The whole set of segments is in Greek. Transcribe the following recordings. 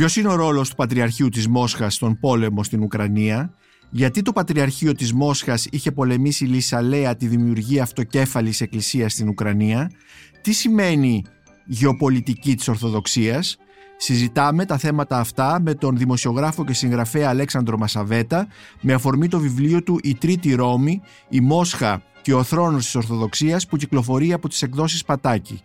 Ποιος είναι ο ρόλος του Πατριαρχείου της Μόσχας στον πόλεμο στην Ουκρανία, γιατί το Πατριαρχείο της Μόσχας είχε πολεμήσει λησαλέα τη δημιουργία αυτοκέφαλης εκκλησίας στην Ουκρανία, τι σημαίνει γεωπολιτική της Ορθοδοξίας, Συζητάμε τα θέματα αυτά με τον δημοσιογράφο και συγγραφέα Αλέξανδρο Μασαβέτα με αφορμή το βιβλίο του «Η Τρίτη Ρώμη, η Μόσχα και ο θρόνος της Ορθοδοξίας» που κυκλοφορεί από τις εκδόσεις Πατάκη.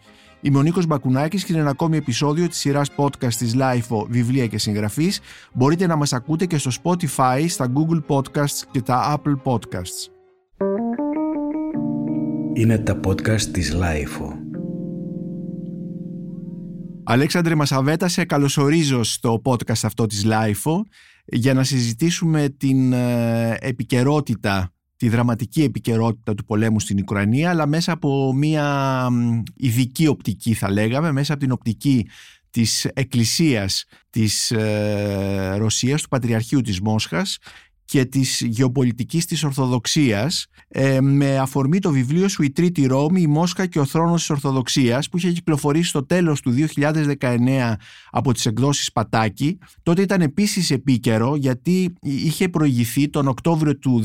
Είμαι ο Νίκος Μπακουνάκης και είναι ένα ακόμη επεισόδιο της σειράς podcast της LIFO Βιβλία και Συγγραφής. Μπορείτε να μας ακούτε και στο Spotify, στα Google Podcasts και τα Apple Podcasts. Είναι τα podcast της LIFO. Αλέξανδρε Μασαβέτα, σε καλωσορίζω στο podcast αυτό της LIFO για να συζητήσουμε την ε, επικαιρότητα, τη δραματική επικαιρότητα του πολέμου στην Ουκρανία αλλά μέσα από μια ειδική οπτική θα λέγαμε, μέσα από την οπτική της εκκλησίας της ε, Ρωσίας, του Πατριαρχείου της Μόσχας και της γεωπολιτικής της Ορθοδοξίας ε, με αφορμή το βιβλίο σου «Η Τρίτη Ρώμη, η Μόσχα και ο θρόνος της Ορθοδοξίας» που είχε κυκλοφορήσει στο τέλος του 2019 από τις εκδόσεις Πατάκη. Τότε ήταν επίσης επίκαιρο γιατί είχε προηγηθεί τον Οκτώβριο του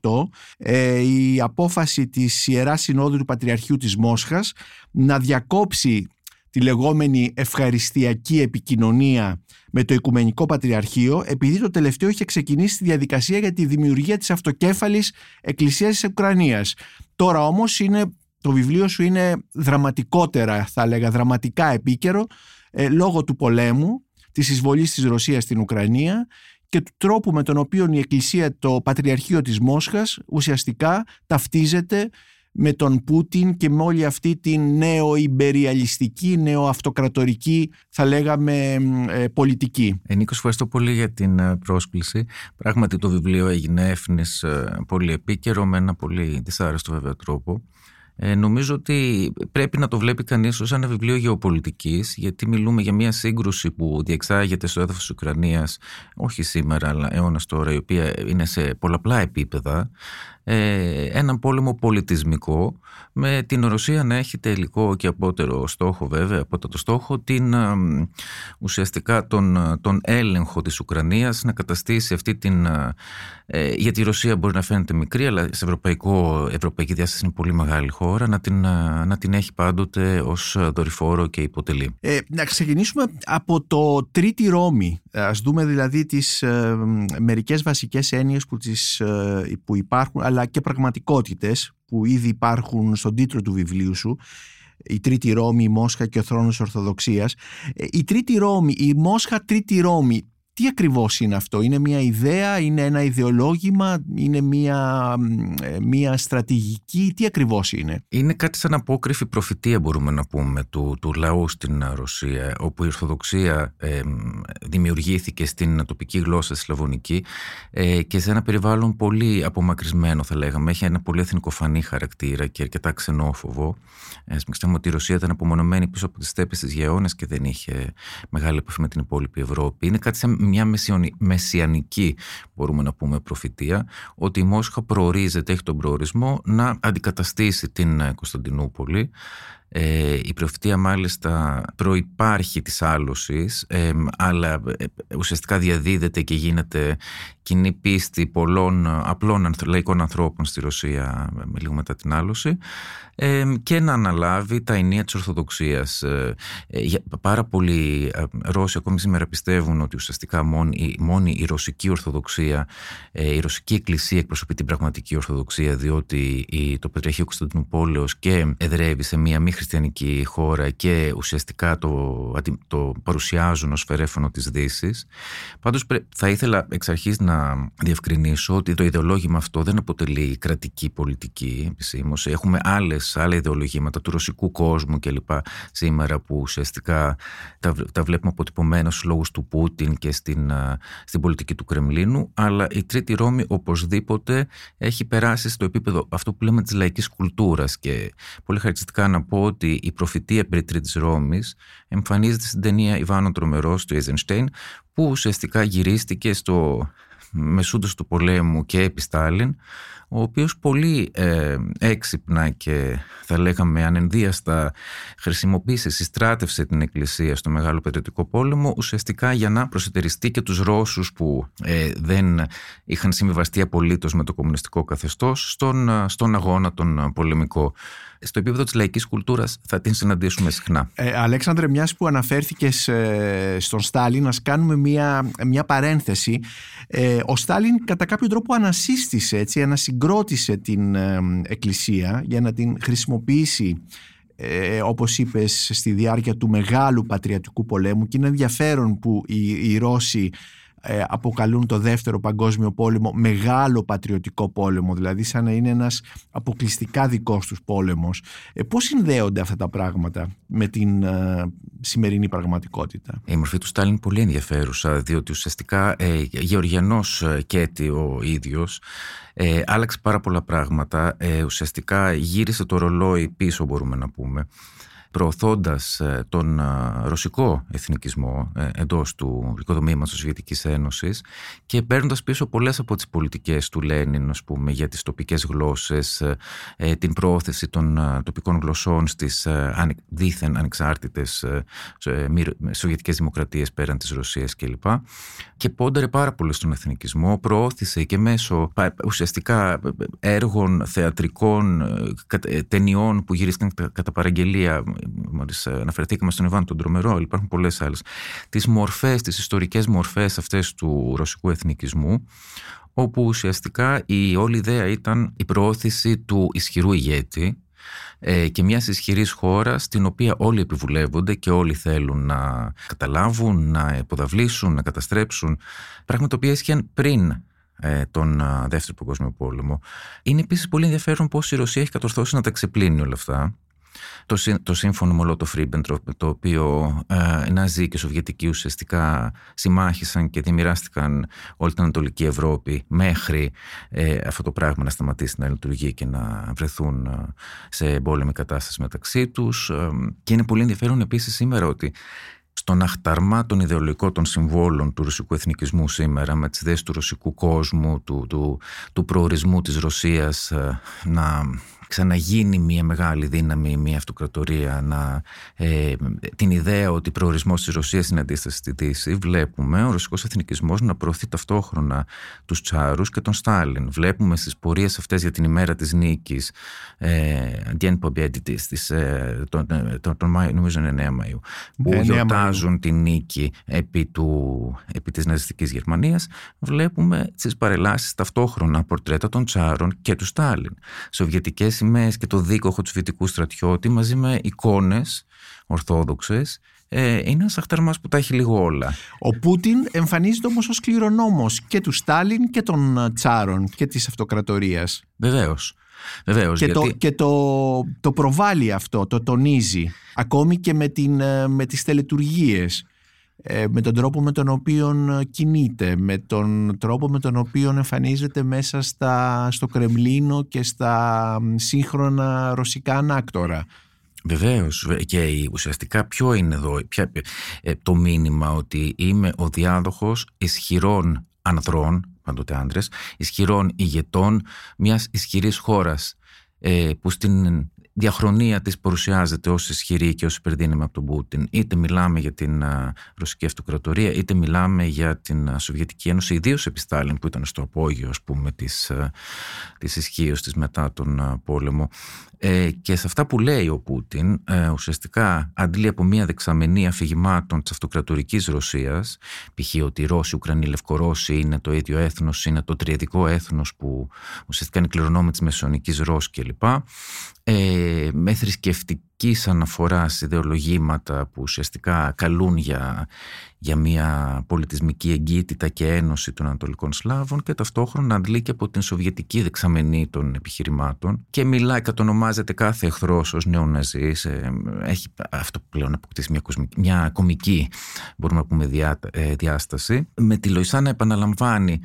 2018 ε, η απόφαση της Ιεράς Συνόδου του Πατριαρχείου της Μόσχας να διακόψει τη λεγόμενη ευχαριστιακή επικοινωνία με το Οικουμενικό Πατριαρχείο επειδή το τελευταίο είχε ξεκινήσει τη διαδικασία για τη δημιουργία της αυτοκέφαλης Εκκλησίας της Ουκρανίας. Τώρα όμως είναι, το βιβλίο σου είναι δραματικότερα θα έλεγα δραματικά επίκαιρο ε, λόγω του πολέμου, της εισβολής της Ρωσίας στην Ουκρανία και του τρόπου με τον οποίο η Εκκλησία, το Πατριαρχείο της Μόσχας ουσιαστικά ταυτίζεται με τον Πούτιν και με όλη αυτή την νέο-ιμπεριαλιστική, νέο-αυτοκρατορική θα λέγαμε ε, πολιτική. Ε, Νίκος, ευχαριστώ πολύ για την ε, πρόσκληση. Πράγματι το βιβλίο έγινε έφνης ε, πολύ επίκαιρο με ένα πολύ δυσάρεστο βέβαια τρόπο. Ε, νομίζω ότι πρέπει να το βλέπει κανείς ως ένα βιβλίο γεωπολιτικής γιατί μιλούμε για μια σύγκρουση που διεξάγεται στο έδαφος της Ουκρανίας όχι σήμερα αλλά αιώνας τώρα η οποία είναι σε πολλαπλά επίπεδα ε, έναν πόλεμο πολιτισμικό με την Ρωσία να έχει τελικό και απότερο στόχο βέβαια από το στόχο την, ουσιαστικά τον, τον έλεγχο της Ουκρανίας να καταστήσει αυτή την ε, γιατί η Ρωσία μπορεί να φαίνεται μικρή αλλά σε ευρωπαϊκό, ευρωπαϊκή διάσταση είναι πολύ μεγάλη χώρα να την, να την έχει πάντοτε ως δορυφόρο και υποτελή. Ε, να ξεκινήσουμε από το Τρίτη Ρώμη ας δούμε δηλαδή τις ε, μερικές βασικές έννοιες που, τις, ε, που υπάρχουν αλλά και πραγματικότητες που ήδη υπάρχουν στον τίτλο του βιβλίου σου η Τρίτη Ρώμη, η Μόσχα και ο θρόνος Ορθοδοξίας. Ε, η Τρίτη Ρώμη, η Μόσχα Τρίτη Ρώμη, τι ακριβώς είναι αυτό, είναι μια ιδέα, είναι ένα ιδεολόγημα, είναι μια, ε, μια στρατηγική, τι ακριβώς είναι; Είναι κάτι σαν απόκριφη προφητεία μπορούμε να πούμε του, του λαού στην Ρωσία, όπου η Ορθοδοξία ε, δημιουργήθηκε στην τοπική γλώσσα σλαβωνική ε, και σε ένα περιβάλλον πολύ απομακρυσμένο θα λέγαμε, έχει ένα πολύ εθνικοφανή χαρακτήρα και αρκετά ξενόφοβο. Ε, μην ότι η Ρωσία ήταν απομονωμένη πίσω από τις στέπες της γεώνες και δεν είχε μεγάλη επαφή με την υπόλοιπη Ευρώπη. Είναι κάτι σαν μια μεσιανική μπορούμε να πούμε προφητεία ότι η Μόσχα προορίζεται, έχει τον προορισμό να αντικαταστήσει την ε, Κωνσταντινούπολη ε, η προφητεία μάλιστα προϋπάρχει της άλωσης ε, αλλά ε, ουσιαστικά διαδίδεται και γίνεται κοινή πίστη πολλών απλών λαϊκών ανθρώπων στη Ρωσία με λίγο μετά την άλωση και να αναλάβει τα ενία της Ορθοδοξίας. πάρα πολλοί Ρώσοι ακόμη σήμερα πιστεύουν ότι ουσιαστικά μόνη, μόνη η ρωσική Ορθοδοξία, η ρωσική εκκλησία εκπροσωπεί την πραγματική Ορθοδοξία διότι το Πατριαρχείο Κωνσταντινούπολεως και εδρεύει σε μια μη χριστιανική χώρα και ουσιαστικά το, το παρουσιάζουν ως φερέφωνο της δύσης. Πάντως θα ήθελα εξ αρχής να διευκρινίσω ότι το ιδεολόγημα αυτό δεν αποτελεί κρατική πολιτική επισήμως. Έχουμε άλλες, άλλα ιδεολογήματα του ρωσικού κόσμου κλπ. σήμερα που ουσιαστικά τα, τα βλέπουμε αποτυπωμένα στους λόγους του Πούτιν και στην, στην πολιτική του Κρεμλίνου αλλά η Τρίτη Ρώμη οπωσδήποτε έχει περάσει στο επίπεδο αυτό που λέμε της λαϊκής κουλτούρας και πολύ χαρακτηριστικά να πω ότι η προφητεία περί Τρίτης Ρώμης εμφανίζεται στην ταινία Ιβάνο Τρομερός του Eisenstein που ουσιαστικά γυρίστηκε στο μεσούντος του πολέμου και επί Στάλιν, ο οποίος πολύ ε, έξυπνα και θα λέγαμε ανενδίαστα χρησιμοποίησε, συστράτευσε την Εκκλησία στο Μεγάλο Πατριωτικό Πόλεμο ουσιαστικά για να προσετεριστεί και τους Ρώσους που ε, δεν είχαν συμβιβαστεί απολύτως με το κομμουνιστικό καθεστώς στον, στον αγώνα τον πολεμικό στο επίπεδο της λαϊκής κουλτούρας θα την συναντήσουμε συχνά. Ε, Αλέξανδρε, μιας που αναφέρθηκες ε, στον Στάλιν, να κάνουμε μια, μια παρένθεση. Ε, ο Στάλιν κατά κάποιο τρόπο ανασύστησε, έτσι, ανασυγκρότησε την ε, Εκκλησία για να την χρησιμοποιήσει ε, όπως είπες στη διάρκεια του μεγάλου πατριατικού πολέμου και είναι ενδιαφέρον που οι, οι Ρώσοι ε, αποκαλούν το δεύτερο παγκόσμιο πόλεμο μεγάλο πατριωτικό πόλεμο δηλαδή σαν να είναι ένας αποκλειστικά δικός τους πόλεμος. Ε, πώς συνδέονται αυτά τα πράγματα με την ε, σημερινή πραγματικότητα; Η μορφή του Στάλιν πολύ ενδιαφέρουσα διότι ουσιαστικά ε, Γεωργιανός ε, Κέτη ο ίδιος ε, άλλαξε πάρα πολλά πράγματα. Ε, ουσιαστικά γύρισε το ρολόι πίσω μπορούμε να πούμε προωθώντας ε, τον ε, ρωσικό εθνικισμό ε, εντός του οικοδομήματος της Σοβιετικής Ένωσης και παίρνοντας πίσω πολλές από τις πολιτικές του Λένιν ας πούμε, για τις τοπικές γλώσσες, την προώθηση των τοπικών γλωσσών στις δίθεν ανεξάρτητες Σοβιετικές δημοκρατίες πέραν της Ρωσίας κλπ. Και πόνταρε πάρα πολύ στον εθνικισμό, προώθησε και μέσω ουσιαστικά έργων θεατρικών, ταινιών που γυρίστηκαν κατά παραγγελία μόλις αναφερθήκαμε στον Ιβάν τον Τρομερό, υπάρχουν πολλές άλλες. Τις μορφές, τις ιστορικές μορφές αυτές του ρωσικού εθνικισμού, όπου ουσιαστικά η όλη ιδέα ήταν η προώθηση του ισχυρού ηγέτη ε, και μιας ισχυρής χώρας την οποία όλοι επιβουλεύονται και όλοι θέλουν να καταλάβουν, να υποδαβλήσουν, να καταστρέψουν πράγματα τα οποία ίσχυαν πριν ε, τον Δεύτερο Παγκόσμιο Πόλεμο. Είναι επίσης πολύ ενδιαφέρον πώς η Ρωσία έχει κατορθώσει να τα ξεπλύνει όλα αυτά το, το σύμφωνο Μολότοφ Ρίμπεντροπ το οποίο ε, Ναζί και Σοβιετικοί ουσιαστικά συμμάχησαν και διαμοιράστηκαν όλη την Ανατολική Ευρώπη μέχρι ε, αυτό το πράγμα να σταματήσει να λειτουργεί και να βρεθούν ε, σε εμπόλεμη κατάσταση μεταξύ τους. Ε, και είναι πολύ ενδιαφέρον επίσης σήμερα ότι στον αχταρμά των ιδεολογικών των συμβόλων του ρωσικού εθνικισμού σήμερα με τις ιδέες του ρωσικού κόσμου, του, του, του προορισμού της Ρωσίας ε, να ξαναγίνει μια μεγάλη δύναμη, μια αυτοκρατορία, να, ε, την ιδέα ότι προορισμός της Ρωσίας είναι αντίσταση στη Δύση, βλέπουμε ο ρωσικός εθνικισμός να προωθεί ταυτόχρονα τους Τσάρους και τον Στάλιν. Βλέπουμε στις πορείες αυτές για την ημέρα της νίκης, Αντιέν Πομπιέντιτη, τον, τον, τον Μάιο, νομίζω είναι 9 Μαου, που ε, γιορτάζουν την νίκη επί, του, επί της ναζιστικής Γερμανίας, βλέπουμε στις παρελάσεις ταυτόχρονα πορτρέτα των Τσάρων και του Στάλιν. Σοβιετικές σημαίες και το δίκοχο του φυτικού στρατιώτη μαζί με εικόνες ορθόδοξες ε, είναι ένας αχταρμάς που τα έχει λίγο όλα. Ο Πούτιν εμφανίζεται όμως ως κληρονόμος και του Στάλιν και των ε, Τσάρων και της αυτοκρατορίας. Βεβαίως. Βεβαίως, και, το, και το, το προβάλλει αυτό, το τονίζει ακόμη και με, την, ε, με τις τελετουργίες ε, με τον τρόπο με τον οποίο ε, κινείται, με τον τρόπο με τον οποίο εμφανίζεται μέσα στα, στο Κρεμλίνο και στα σύγχρονα ρωσικά ανάκτορα. Βεβαίως. Και ουσιαστικά ποιο είναι εδώ ποια, ε, το μήνυμα ότι είμαι ο διάδοχος ισχυρών ανδρών, πάντοτε άντρες, ισχυρών ηγετών μιας ισχυρής χώρας που στην διαχρονία της παρουσιάζεται ως ισχυρή και ως υπερδύναμη από τον Πούτιν. Είτε μιλάμε για την ρωσική αυτοκρατορία, είτε μιλάμε για την Σοβιετική Ένωση, ιδίως επί Στάλιν που ήταν στο απόγειο ας πούμε, της, της ισχύως της μετά τον πόλεμο. Ε, και σε αυτά που λέει ο Πούτιν, ε, ουσιαστικά αντλεί από μια δεξαμενή αφηγημάτων της αυτοκρατορικής Ρωσίας, π.χ. ότι οι Ρώσοι, Ουκρανοί, Λευκορώσοι είναι το ίδιο έθνος, είναι το τριεδικό έθνος που ουσιαστικά είναι κληρονόμη της Μεσαιωνικής Ρώση κλπ. Ε, με θρησκευτική αναφοράς σε ιδεολογήματα που ουσιαστικά καλούν για, για μια πολιτισμική εγκύτητα και ένωση των Ανατολικών Σλάβων και ταυτόχρονα αντλεί και από την σοβιετική δεξαμενή των επιχειρημάτων και μιλάει, κατονομάζεται κάθε εχθρός ως νεοναζής, ε, έχει αυτό που πλέον αποκτήσει μια, μια κομική μπορούμε να πούμε διά, ε, διάσταση. Με τη Λοϊσά να επαναλαμβάνει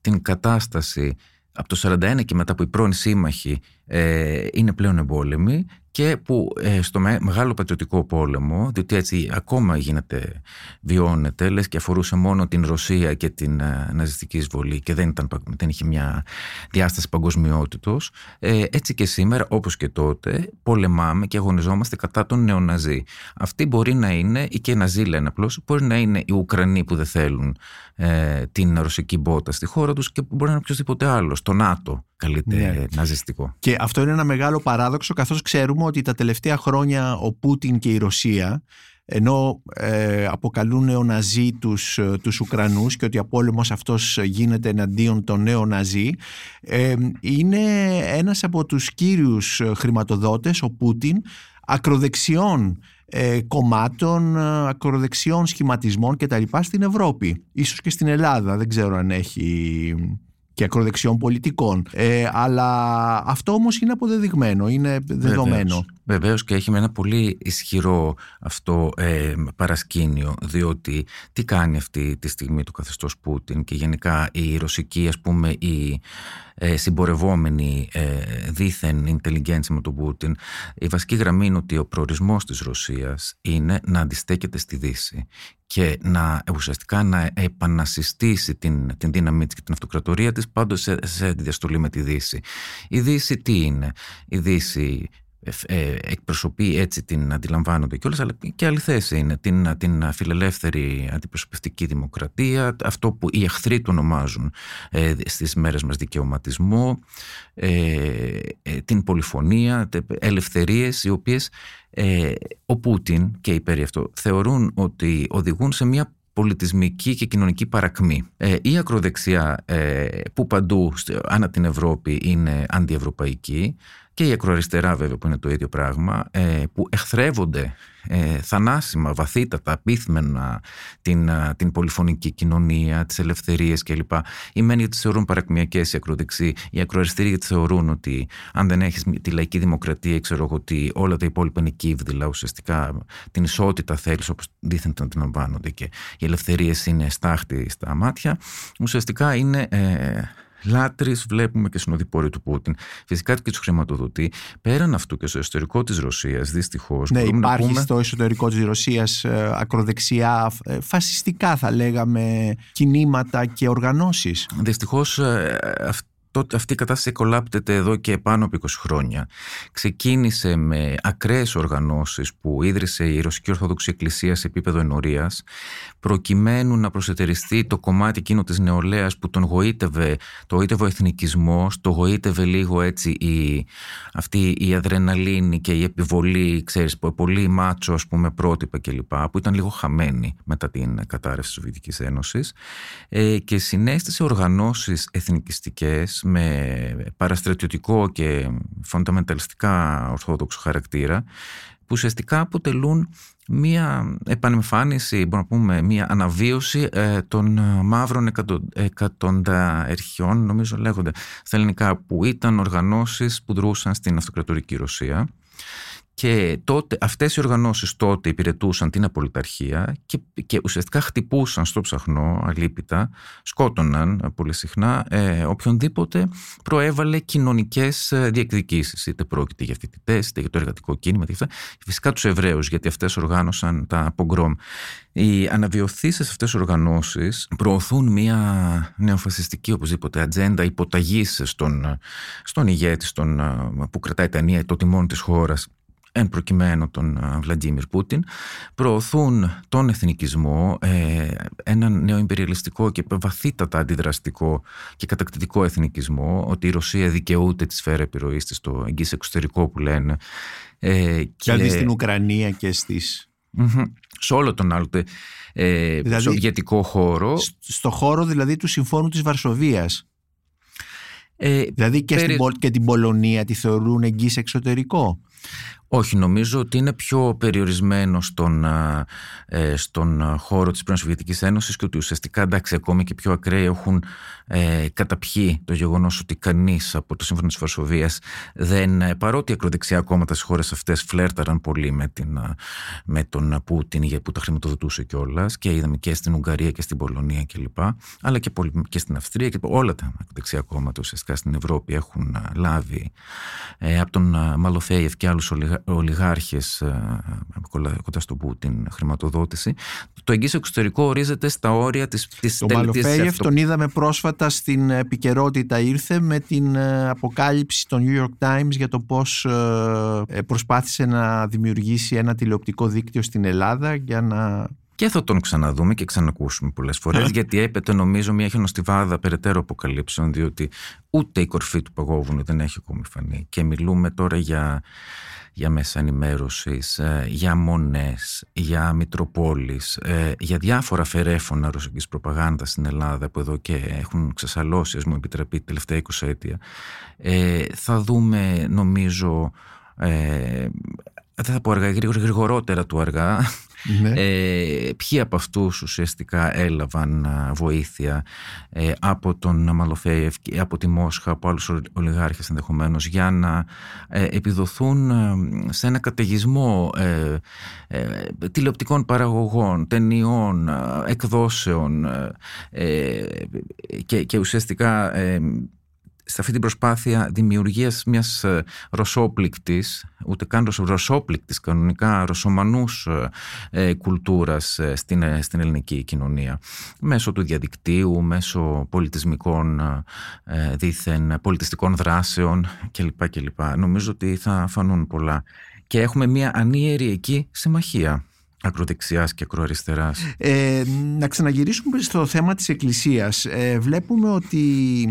την κατάσταση από το 1941 και μετά που οι πρώην σύμμαχοι ε, είναι πλέον εμπόλεμοι και που ε, στο μεγάλο πατριωτικό πόλεμο, διότι έτσι ακόμα γίνεται, βιώνεται, λες και αφορούσε μόνο την Ρωσία και την ε, ναζιστική εισβολή και δεν, ήταν, δεν είχε μια διάσταση παγκοσμιότητος, ε, έτσι και σήμερα όπως και τότε πολεμάμε και αγωνιζόμαστε κατά τον νεοναζί. Αυτοί μπορεί να είναι, ή και ναζί λένε απλώς, μπορεί να είναι οι Ουκρανοί που δεν θέλουν ε, την ρωσική μπότα στη χώρα τους και μπορεί να είναι οποιοδήποτε άλλο, το ΝΑΤΟ καλύτερα ναι. ναζιστικό. Και αυτό είναι ένα μεγάλο παράδοξο καθώς ξέρουμε ότι τα τελευταία χρόνια ο Πούτιν και η Ρωσία ενώ ε, αποκαλούν νεοναζί τους, ε, τους Ουκρανούς και ότι ο πόλεμος αυτός γίνεται εναντίον των νεοναζί ε, είναι ένας από τους κύριους χρηματοδότες, ο Πούτιν, ακροδεξιών ε, κομμάτων, ε, ακροδεξιών σχηματισμών κτλ. στην Ευρώπη. Ίσως και στην Ελλάδα, δεν ξέρω αν έχει και ακροδεξιών πολιτικών. Ε, αλλά αυτό όμως είναι αποδεδειγμένο, είναι δεδομένο. Βεβαίως, και έχει με ένα πολύ ισχυρό αυτό ε, παρασκήνιο, διότι τι κάνει αυτή τη στιγμή το καθεστώς Πούτιν και γενικά η ρωσική, ας πούμε, η ε, συμπορευόμενη ε, δίθεν intelligence με τον Πούτιν, η βασική γραμμή είναι ότι ο προορισμός της Ρωσίας είναι να αντιστέκεται στη Δύση και να ουσιαστικά να επανασυστήσει την, την δύναμή της και την αυτοκρατορία της πάντως σε, σε διαστολή με τη Δύση. Η Δύση τι είναι; Η Δύση ε, εκπροσωπεί έτσι την αντιλαμβάνονται κιόλας αλλά και άλλη θέση είναι την, την φιλελεύθερη αντιπροσωπευτική δημοκρατία αυτό που οι εχθροί το ονομάζουν ε, στις μέρες μας δικαιωματισμό ε, ε την πολυφωνία ελευθερίες οι οποίες ε, ο Πούτιν και οι περί αυτό θεωρούν ότι οδηγούν σε μια πολιτισμική και κοινωνική παρακμή. Ε, η ακροδεξιά που παντού ανά την Ευρώπη είναι αντιευρωπαϊκή και η ακροαριστερά βέβαια που είναι το ίδιο πράγμα, ε, που εχθρεύονται ε, θανάσιμα, βαθύτατα, απίθμενα την, την πολυφωνική κοινωνία, τις ελευθερίες κλπ. Οι μένοι γιατί θεωρούν παρακμιακές οι ακροδεξοί, οι ακροαριστεροί γιατί θεωρούν ότι αν δεν έχεις τη λαϊκή δημοκρατία, ξέρω εγώ ότι όλα τα υπόλοιπα είναι κύβδηλα, ουσιαστικά την ισότητα θέλεις όπως δίθεν την αντιλαμβάνονται και οι ελευθερίες είναι στάχτη στα μάτια, ουσιαστικά είναι... Ε, λάτρε βλέπουμε και συνοδοιπόροι του Πούτιν. Φυσικά και τους χρηματοδοτεί. Πέραν αυτού και στο εσωτερικό της Ρωσίας, δυστυχώς. Ναι, υπάρχει πούμε... στο εσωτερικό της Ρωσίας ε, ακροδεξιά, ε, φασιστικά θα λέγαμε, κινήματα και οργανώσεις. Δυστυχώς ε, τότε αυτή η κατάσταση κολλάπτεται εδώ και πάνω από 20 χρόνια. Ξεκίνησε με ακραίες οργανώσεις που ίδρυσε η Ρωσική Ορθόδοξη Εκκλησία σε επίπεδο ενορίας προκειμένου να προσετεριστεί το κομμάτι εκείνο της νεολαίας που τον γοήτευε, το γοήτευε ο εθνικισμός, το γοήτευε λίγο έτσι η, αυτή η αδρεναλίνη και η επιβολή, ξέρεις, πολύ μάτσο ας πούμε πρότυπα κλπ. που ήταν λίγο χαμένη μετά την κατάρρευση της Σοβιετικής Ένωσης ε, και συνέστησε οργανώσεις εθνικιστικές με παραστρατιωτικό και φονταμενταλιστικά ορθόδοξο χαρακτήρα που ουσιαστικά αποτελούν μία επανεμφάνιση, μπορούμε να πούμε, μία αναβίωση ε, των μαύρων εκατονταερχιών, νομίζω λέγονται στα ελληνικά, που ήταν οργανώσεις που δρούσαν στην αυτοκρατορική Ρωσία και τότε, αυτές οι οργανώσεις τότε υπηρετούσαν την απολυταρχία και, και ουσιαστικά χτυπούσαν στο ψαχνό αλίπητα, σκότωναν πολύ συχνά ε, οποιονδήποτε προέβαλε κοινωνικές ε, διεκδικήσεις. Είτε πρόκειται για φοιτητές, είτε για το εργατικό κίνημα, είτε αυτά. Φυσικά τους Εβραίους, γιατί αυτές οργάνωσαν τα πογκρόμ. Οι αναβιωθήσεις αυτές οι οργανώσεις προωθούν μια νεοφασιστική οπωσδήποτε ατζέντα υποταγής στον, στον ηγέτη στον, που κρατάει τα ενία, το τιμόνι της χώρας εν προκειμένου τον Βλαντίμιρ Πούτιν, προωθούν τον εθνικισμό, ε, έναν νεοϊμπεριαλιστικό και βαθύτατα αντιδραστικό και κατακτητικό εθνικισμό, ότι η Ρωσία δικαιούται τη σφαίρα επιρροής της στο εγγύς εξωτερικό που λένε. Ε, και δηλαδή στην Ουκρανία και στις... Σε όλο τον άλλο ε, δηλαδή, σοβιετικό χώρο. Στο χώρο δηλαδή του Συμφώνου της Βαρσοβίας. Ε, δηλαδή και, στην, και την Πολωνία τη θεωρούν εγγύς εξωτερικό. Όχι, νομίζω ότι είναι πιο περιορισμένο στον, ε, στον χώρο της πρώην Σοβιετικής Ένωσης και ότι ουσιαστικά εντάξει ακόμη και πιο ακραίοι έχουν ε, καταπιεί το γεγονός ότι κανείς από το Σύμφωνο της Βαρσοβίας δεν, ε, παρότι οι ακροδεξιά κόμματα στις χώρες αυτές φλέρταραν πολύ με, την, με τον Πούτιν που τα χρηματοδοτούσε κιόλας και είδαμε και στην Ουγγαρία και στην Πολωνία κλπ. Αλλά και, και στην Αυστρία και όλα τα ακροδεξιά κόμματα ουσιαστικά στην Ευρώπη έχουν λάβει ε, από τον Μαλοφέιεφ και και άλλους ολιγάρχες κοντά στον Πούτιν χρηματοδότηση. Το εγγύς εξωτερικό ορίζεται στα όρια της, της Το Μαλοφέγεφ τον είδαμε πρόσφατα στην επικαιρότητα ήρθε με την αποκάλυψη των New York Times για το πώς προσπάθησε να δημιουργήσει ένα τηλεοπτικό δίκτυο στην Ελλάδα για να και θα τον ξαναδούμε και ξανακούσουμε πολλές φορές, γιατί έπεται νομίζω μια χιονοστιβάδα περαιτέρω αποκαλύψεων, διότι ούτε η κορφή του παγόβουνου δεν έχει ακόμη φανεί. Και μιλούμε τώρα για, για μέσα ενημέρωσης, ε, για μονές, για Μητροπόλει, ε, για διάφορα φερέφωνα ρωσικής προπαγάνδας στην Ελλάδα που εδώ και έχουν ξεσαλώσει, ας μου επιτραπεί, τελευταία 20 αίτια. Ε, θα δούμε, νομίζω, ε, δεν θα πω αργά, γρηγορότερα του αργά, ναι. ε, ποιοι από αυτούς ουσιαστικά έλαβαν βοήθεια ε, από τον Μαλοφέιεφ και από τη Μόσχα, από άλλους ολιγάρχες ενδεχομένως, για να ε, επιδοθούν σε ένα καταιγισμό τηλεοπτικών παραγωγών, ταινιών, εκδόσεων και, και ουσιαστικά σε αυτή την προσπάθεια δημιουργίας μιας ε, ρωσόπληκτης, ούτε καν ρωσόπληκτης κανονικά, ρωσομανούς ε, ε, κουλτούρας στην, στην ελληνική κοινωνία. Μέσω του διαδικτύου, μέσω πολιτισμικών δίθεν, πολιτιστικών δράσεων κλπ. κλπ. Νομίζω ότι θα φανούν πολλά. Και έχουμε μια ανίερη εκεί συμμαχία ακροδεξιάς και ακροαριστεράς. Ε, να ξαναγυρίσουμε στο θέμα της Εκκλησίας. Ε, βλέπουμε ότι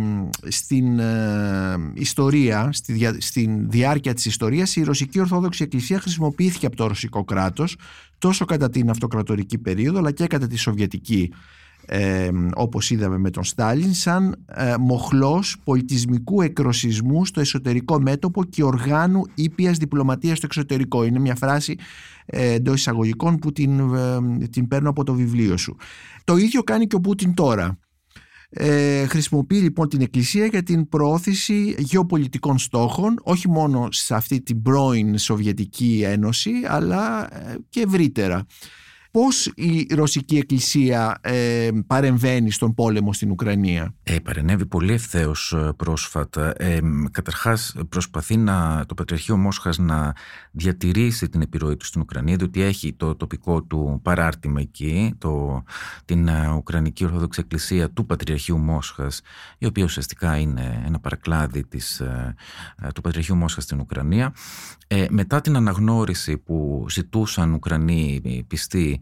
στην ε, ιστορία, στη στην διάρκεια της ιστορίας, η Ρωσική Ορθόδοξη Εκκλησία χρησιμοποιήθηκε από το ρωσικό κράτος τόσο κατά την αυτοκρατορική περίοδο αλλά και κατά τη Σοβιετική ε, όπως είδαμε με τον Στάλιν σαν ε, μοχλός πολιτισμικού εκροσισμού στο εσωτερικό μέτωπο και οργάνου ήπιας διπλωματίας στο εξωτερικό. Είναι μια φράση ε, εντός εισαγωγικών που την, ε, την παίρνω από το βιβλίο σου. Το ίδιο κάνει και ο Πούτιν τώρα. Ε, χρησιμοποιεί λοιπόν την Εκκλησία για την προώθηση γεωπολιτικών στόχων όχι μόνο σε αυτή την πρώην Σοβιετική Ένωση αλλά ε, και ευρύτερα πώς η Ρωσική Εκκλησία ε, παρεμβαίνει στον πόλεμο στην Ουκρανία; Ε, παρενέβη πολύ ευθέως ε, πρόσφατα. Ε, καταρχάς προσπαθεί να, το Πατριαρχείο Μόσχας να διατηρήσει την επιρροή του στην Ουκρανία διότι έχει το τοπικό του παράρτημα εκεί, το, την ε, Ουκρανική Ορθόδοξη Εκκλησία του Πατριαρχείου Μόσχας η οποία ουσιαστικά είναι ένα παρακλάδι της, ε, του Πατριαρχείου Μόσχας στην Ουκρανία. μετά την αναγνώριση που ζητούσαν Ουκρανοί πιστοί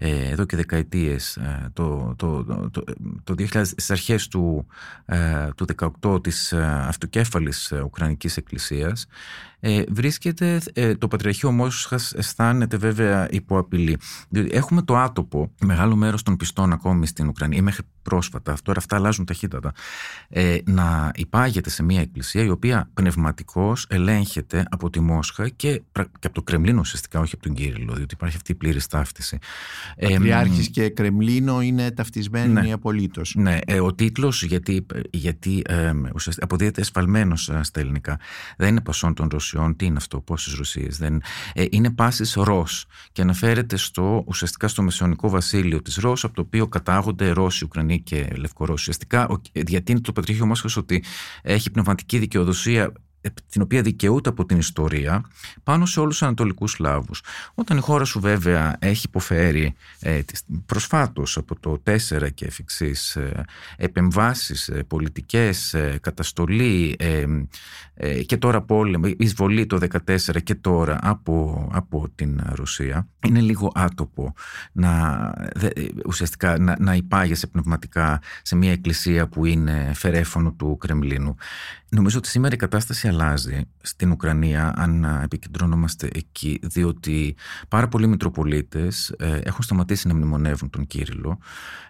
εδώ και δεκαετίες ε, το, το, το, το 2000, στις αρχές του, ε, του 18 της αυτοκέφαλης Ουκρανικής Εκκλησίας βρίσκεται το Πατριαρχείο Μόσχας αισθάνεται βέβαια υπό απειλή. Διότι έχουμε το άτοπο μεγάλο μέρος των πιστών ακόμη στην Ουκρανία μέχρι πρόσφατα, τώρα αυτά αλλάζουν ταχύτατα να υπάγεται σε μια εκκλησία η οποία πνευματικώς ελέγχεται από τη Μόσχα και, και από το Κρεμλίνο ουσιαστικά όχι από τον Κύριλο διότι υπάρχει αυτή η πλήρης ταύτιση Πατριάρχης και Κρεμλίνο είναι ταυτισμένοι ναι, απολύτως. Ναι, ε, ο τίτλος γιατί, γιατί ε, αποδίδεται εσφαλμένος ε, στα ελληνικά. Δεν είναι πασόν των Ρωσιών, τι είναι αυτό, πόσες Ρωσίες. Δεν, ε, είναι πάσης Ρος και αναφέρεται στο, ουσιαστικά στο Μεσαιωνικό βασίλειο της Ρος από το οποίο κατάγονται Ρώσοι, Ουκρανοί και Λευκορώσοι. Ουσιαστικά διατείνει το Πατριάρχιο Μόσχας ότι έχει πνευματική δικαιοδοσία την οποία δικαιούται από την ιστορία πάνω σε όλους τους Ανατολικούς Σλάβους. Όταν η χώρα σου βέβαια έχει υποφέρει ε, προσφάτως από το 4 και εφηξής ε, επεμβάσεις ε, πολιτικές, ε, καταστολή ε, ε, και τώρα πόλεμο, εισβολή το 14 και τώρα από, από την Ρωσία είναι λίγο άτοπο να, ουσιαστικά να, να υπάγεσαι πνευματικά σε μια εκκλησία που είναι φερέφωνο του Κρεμλίνου. Νομίζω ότι σήμερα η κατάσταση αλλάζει στην Ουκρανία αν επικεντρώνομαστε εκεί διότι πάρα πολλοί Μητροπολίτες ε, έχουν σταματήσει να μνημονεύουν τον Κύριλο.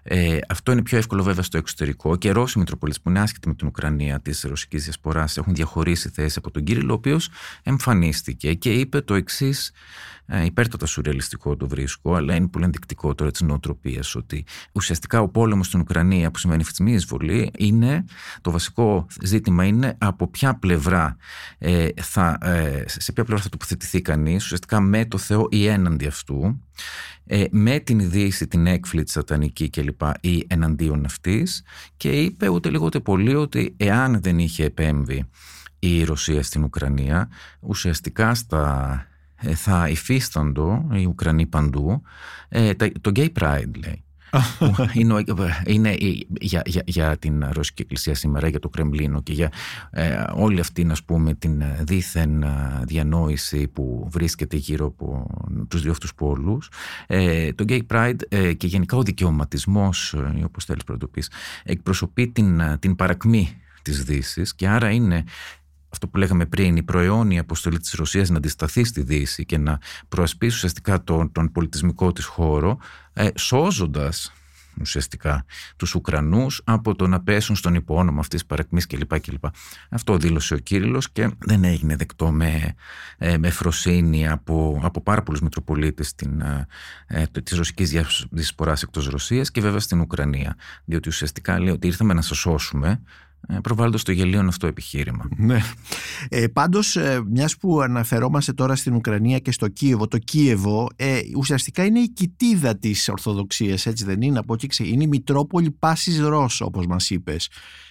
Ε, αυτό είναι πιο εύκολο βέβαια στο εξωτερικό και Ρώσοι Μητροπολίτες που είναι άσχετοι με την Ουκρανία της ρωσικής διασποράς έχουν διαχωρίσει θέση από τον Κύριλο ο οποίος εμφανίστηκε και είπε το εξής ε, υπέρτατα σουρεαλιστικό το βρίσκω, αλλά είναι πολύ ενδεικτικό τώρα της νοοτροπίας ότι ουσιαστικά ο πόλεμος στην Ουκρανία που σημαίνει φθηνή εισβολή είναι το βασικό ζήτημα είναι από ποια πλευρά ε, θα, ε, σε ποια πλευρά θα τοποθετηθεί κανείς, ουσιαστικά με το Θεό ή έναντι αυτού, ε, με την Δύση, την έκφλητη σατανική κλπ. ή εναντίον αυτής και είπε ούτε λίγο ούτε πολύ ότι εάν δεν είχε επέμβει η Ρωσία στην Ουκρανία, ουσιαστικά στα, ε, θα υφίσταντο οι Ουκρανοί παντού ε, το gay pride λέει. είναι, είναι για, για, για, την Ρωσική Εκκλησία σήμερα, για το Κρεμλίνο και για ε, όλη αυτή ας πούμε, την δίθεν διανόηση που βρίσκεται γύρω από τους δύο αυτούς πόλους. Ε, το Gay Pride ε, και γενικά ο δικαιωματισμός, ε, όπως θέλεις να το πεις, εκπροσωπεί την, την παρακμή της δύσης και άρα είναι αυτό που λέγαμε πριν, η προαιώνια αποστολή της Ρωσίας να αντισταθεί στη Δύση και να προασπίσει ουσιαστικά τον, τον πολιτισμικό της χώρο, ε, σώζοντας ουσιαστικά τους Ουκρανούς από το να πέσουν στον υπόνομα αυτής της παρακμής κλπ. κλπ. Αυτό δήλωσε ο Κύριλλος και δεν έγινε δεκτό με, ε, με φροσύνη από, από πάρα πολλούς Μητροπολίτες την, ε, ε της ρωσικής διασποράς εκτός Ρωσίας και βέβαια στην Ουκρανία. Διότι ουσιαστικά λέει ότι ήρθαμε να σας σώσουμε ε, προβάλλοντας το γελίον αυτό επιχείρημα. Ναι. Ε, πάντως, ε, μιας που αναφερόμαστε τώρα στην Ουκρανία και στο Κίεβο, το Κίεβο ε, ουσιαστικά είναι η κοιτίδα της Ορθοδοξίας, έτσι δεν είναι, από εκεί είναι η Μητρόπολη Πάσης Ρώσ, όπως μας είπες.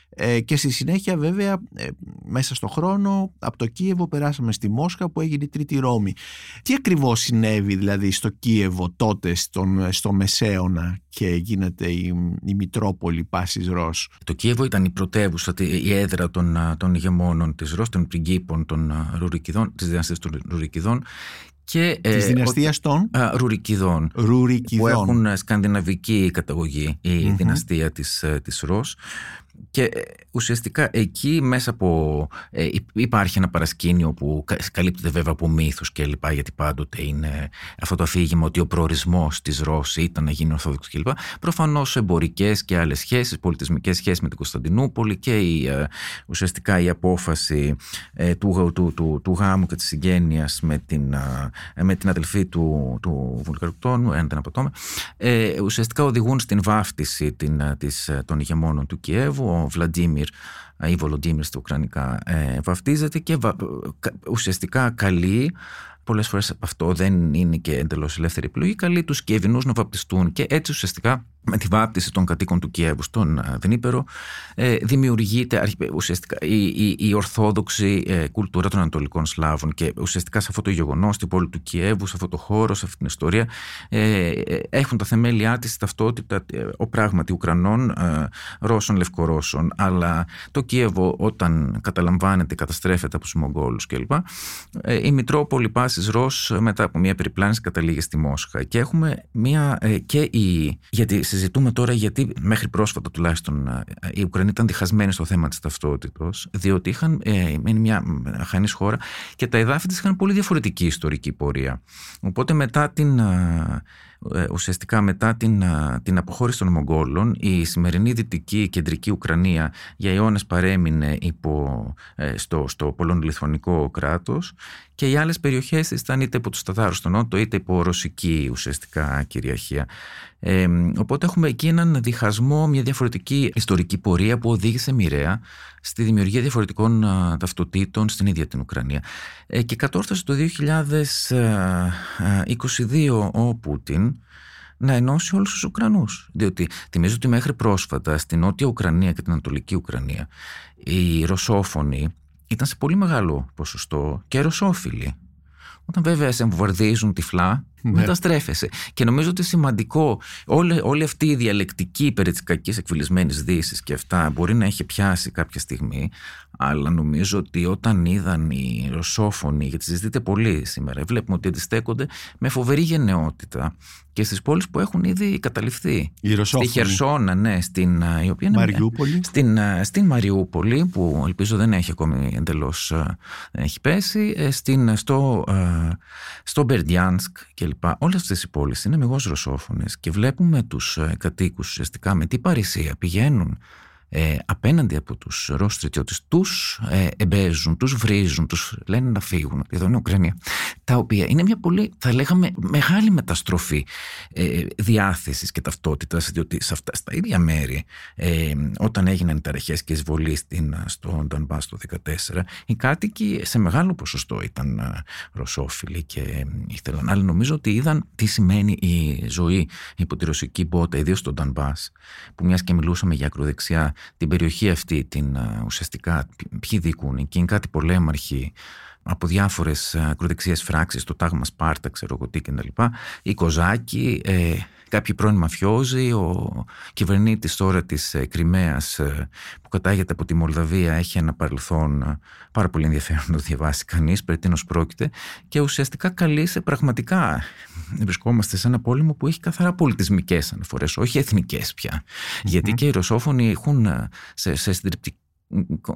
Ε, και στη συνέχεια βέβαια ε, μέσα στο χρόνο από το Κίεβο περάσαμε στη Μόσχα που έγινε η Τρίτη Ρώμη. Τι ακριβώς συνέβη δηλαδή στο Κίεβο τότε στον, στο Μεσαίωνα και γίνεται η, η Μητρόπολη Πάσης Ρος. Το Κίεβο ήταν η πρωτεύουσα, η έδρα των, των ηγεμόνων της Ρος, των πριγκίπων των Ρουρικιδών, της δυναστείας των Ρουρικιδών και, της ε, δυναστείας των; Α, Ρουρικιδών, Ρουρικιδών που έχουν σκανδιναβική καταγωγή η δυναστεία της, ε, της Ρος και ε, ουσιαστικά εκεί μέσα από ε, υπάρχει ένα παρασκήνιο που καλύπτεται βέβαια από μύθους και λοιπά γιατί πάντοτε είναι αυτό το αφήγημα ότι ο προορισμός της Ρώσης ήταν να γίνει ορθόδοξος και λοιπά. Προφανώς εμπορικές και άλλες σχέσεις, πολιτισμικές σχέσεις με την Κωνσταντινούπολη και η, ε, ουσιαστικά η απόφαση ε, του, του, του, του, γάμου και της συγγένειας με την, ε, με την αδελφή του, του Βουλγαρκτόνου, ένα δεν απατώμε, ε, ουσιαστικά οδηγούν στην βάφτιση την, της, των ηγεμόνων του Κιέβου ο Βλαντίμιρ ή Βολοντίμιρ στα Ουκρανικά ε, βαφτίζεται και ουσιαστικά καλεί πολλές φορές αυτό δεν είναι και εντελώς ελεύθερη επιλογή. Καλεί τους Κιεβινού να βαπτιστούν και έτσι ουσιαστικά με τη βάπτιση των κατοίκων του Κιέβου στον ε, Δνήπερο ε, δημιουργείται ουσιαστικά η, η, η ορθόδοξη ε, κουλτούρα των Ανατολικών Σλάβων και ουσιαστικά σε αυτό το γεγονός, στην πόλη του Κιέβου, σε αυτό το χώρο, σε αυτή την ιστορία έχουν τα θεμέλια της ταυτότητα ο πράγματι Ουκρανών, Ρώσων, Λευκορώσων αλλά το Κιέβο όταν καταλαμβάνεται, καταστρέφεται από τους Μογγόλους κλπ. η Μητρόπολη Πάσης Ρώσ μετά από μια περιπλάνηση καταλήγει στη Μόσχα και έχουμε μια και η, γιατί συζητούμε τώρα γιατί μέχρι πρόσφατα τουλάχιστον ε, οι Ουκρανοί ήταν διχασμένοι στο θέμα της ταυτότητος διότι είχαν, ε, είναι μια χανής χώρα και τα εδάφη της είχαν πολύ διαφορετική ιστορική πορεία. Οπότε μετά την, ε, ε, ουσιαστικά μετά την, την αποχώρηση των Μογγόλων η σημερινή δυτική κεντρική Ουκρανία για αιώνες παρέμεινε υπό, στο, στο Πολωνο-Λιθουανικό κράτος και οι άλλες περιοχές ήταν είτε υπό τους Τατάρους στον Νότο είτε υπό ρωσική ουσιαστικά κυριαρχία. Ε, οπότε έχουμε εκεί έναν διχασμό, μια διαφορετική ιστορική πορεία που οδήγησε μοιραία στη δημιουργία διαφορετικών ταυτοτήτων στην ίδια την Ουκρανία. Ε, και κατόρθωσε το 2022 ο Πούτιν να ενώσει όλους τους Ουκρανούς. Διότι θυμίζω ότι μέχρι πρόσφατα στην Νότια Ουκρανία και την Ανατολική Ουκρανία οι ρωσόφωνοι ήταν σε πολύ μεγάλο ποσοστό και ρωσόφιλοι. Όταν βέβαια σε εμβορδίζουν τυφλά, ναι. Μεταστρέφεσαι. Και νομίζω ότι σημαντικό όλη, όλη αυτή η διαλεκτική περί της κακής εκφυλισμένης Δύσης και αυτά μπορεί να έχει πιάσει κάποια στιγμή, αλλά νομίζω ότι όταν είδαν οι ρωσόφωνοι, γιατί συζητείτε πολύ σήμερα, βλέπουμε ότι αντιστέκονται με φοβερή γενναιότητα και στις πόλεις που έχουν ήδη καταληφθεί. Η Ρωσόφωνη. Στη Χερσόνα, ναι, στην, η οποία είναι, Μαριούπολη. Στην, στην Μαριούπολη, που ελπίζω δεν έχει ακόμη εντελώς έχει πέσει, ε, στην, στο, στο Μπερντιάνσκ κλπ. Όλες αυτές οι πόλεις είναι μεγώς ρωσόφωνες και βλέπουμε τους ε, κατοίκους ουσιαστικά με τι παρησία πηγαίνουν ε, απέναντι από τους Ρώσους στρατιώτες τους ε, εμπέζουν, τους βρίζουν, τους λένε να φύγουν εδώ είναι Ουκρανία τα οποία είναι μια πολύ θα λέγαμε μεγάλη μεταστροφή ε, διάθεσης και ταυτότητας διότι σε αυτά, στα ίδια μέρη ε, όταν έγιναν οι ταραχές και εισβολή στην, στο Ντονμπάς το 2014 οι κάτοικοι σε μεγάλο ποσοστό ήταν ε, ρωσόφιλοι και ε, ήθελαν. Αλλά νομίζω ότι είδαν τι σημαίνει η ζωή υπό τη ρωσική πότα ιδίως στο Ντονμπάς που μιας και μιλούσαμε για ακροδεξιά την περιοχή αυτή, την ουσιαστικά ποιοι δίκουν, εκείνοι κάτι πολέμαρχοι από διάφορες ακροδεξιές φράξεις, το τάγμα Σπάρτα, ξέρω εγώ τι κτλ. Οι Κοζάκοι, ε, κάποιοι πρώην μαφιόζοι, ο κυβερνήτης τώρα της ε, Κρυμαίας ε, που κατάγεται από τη Μολδαβία έχει ένα παρελθόν ε, πάρα πολύ ενδιαφέρον να το διαβάσει κανείς, περί τίνος πρόκειται και ουσιαστικά καλείσαι πραγματικά βρισκόμαστε σε ένα πόλεμο που έχει καθαρά πολιτισμικές αναφορές, όχι εθνικές πια. Γιατί και οι Ρωσόφωνοι έχουν σε, σε συντριπτική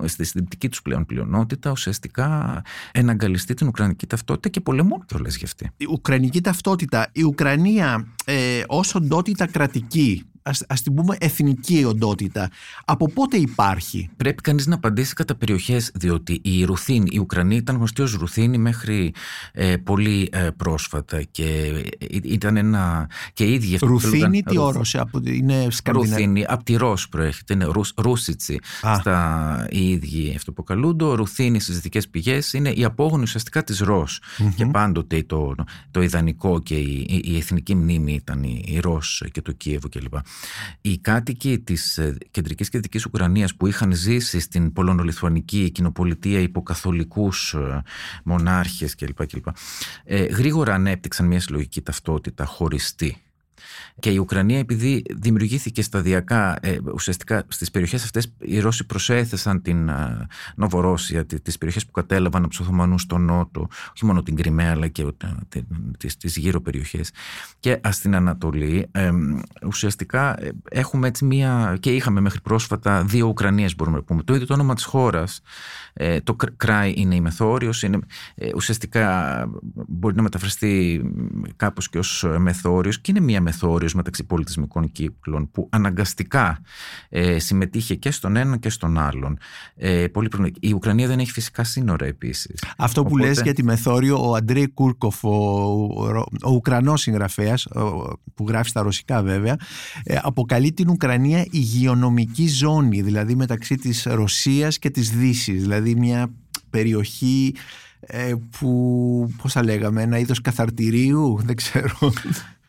στη συντριπτική τους πλέον πλειονότητα ουσιαστικά εναγκαλιστεί την Ουκρανική ταυτότητα και πολεμούν κιόλας γι' αυτή. Η Ουκρανική ταυτότητα, η Ουκρανία ε, ως οντότητα κρατική ας, ας την πούμε εθνική οντότητα. Από πότε υπάρχει; Πρέπει κανείς να απαντήσει κατά περιοχές διότι η Ρουθίνη, η Ουκρανία ήταν γνωστή ως Ρουθίνη μέχρι ε, πολύ ε, πρόσφατα και ε, ήταν ένα και ίδια Ρουθίνη τι όρος, από, είναι σκανδιναβή. Ρουθίνη, από τη Ρώσ προέρχεται, είναι Ρουσ, Ρούσιτσι στα οι ίδιοι αυτοποκαλούντο. Ρουθίνη στις δυτικές πηγές είναι η απόγονη ουσιαστικά της Ρώσ και πάντοτε το, το ιδανικό και η, η, εθνική μνήμη ήταν η, η Ρώσ και το Κίεβο κλπ. Οι κάτοικοι της ε, κεντρικής και δυτικής Ουκρανίας που είχαν ζήσει στην Πολωνολιθουανική κοινοπολιτεία υπό καθολικούς ε, μονάρχες κλπ. κλπ. Ε, γρήγορα ανέπτυξαν μια συλλογική ταυτότητα χωριστή και η Ουκρανία επειδή δημιουργήθηκε σταδιακά ε, ουσιαστικά στις περιοχές αυτές οι Ρώσοι προσέθεσαν την ε, Νοβορώσια, τις περιοχές που κατέλαβαν από τους Οθωμανούς στο Νότο, όχι μόνο την Κρυμαία αλλά και ε, τις, τις γύρω περιοχές και στην Ανατολή ε, ουσιαστικά ε, έχουμε έτσι μία και είχαμε μέχρι πρόσφατα δύο Ουκρανίες μπορούμε να πούμε. Το ίδιο το όνομα της χώρας, ε, το Κράι είναι η Μεθόριος, είναι, ουσιαστικά μπορεί να μεταφραστεί κάπως και ως Μεθόριος και είναι μία μεθόριος μεταξύ πολιτισμικών κύκλων που αναγκαστικά ε, συμμετείχε και στον ένα και στον άλλον. Ε, πολύ Η Ουκρανία δεν έχει φυσικά σύνορα επίσης. Αυτό που Οπότε... λες για τη μεθόριο, ο Αντρέι Κούρκοφ, ο, ο, ο Ουκρανός συγγραφέας, που γράφει στα ρωσικά βέβαια, ε, αποκαλεί την Ουκρανία υγειονομική ζώνη, δηλαδή μεταξύ της Ρωσίας και της Δύσης, δηλαδή μια περιοχή ε, που, πώς θα λέγαμε, ένα είδος καθαρτηρίου, δεν ξέρω.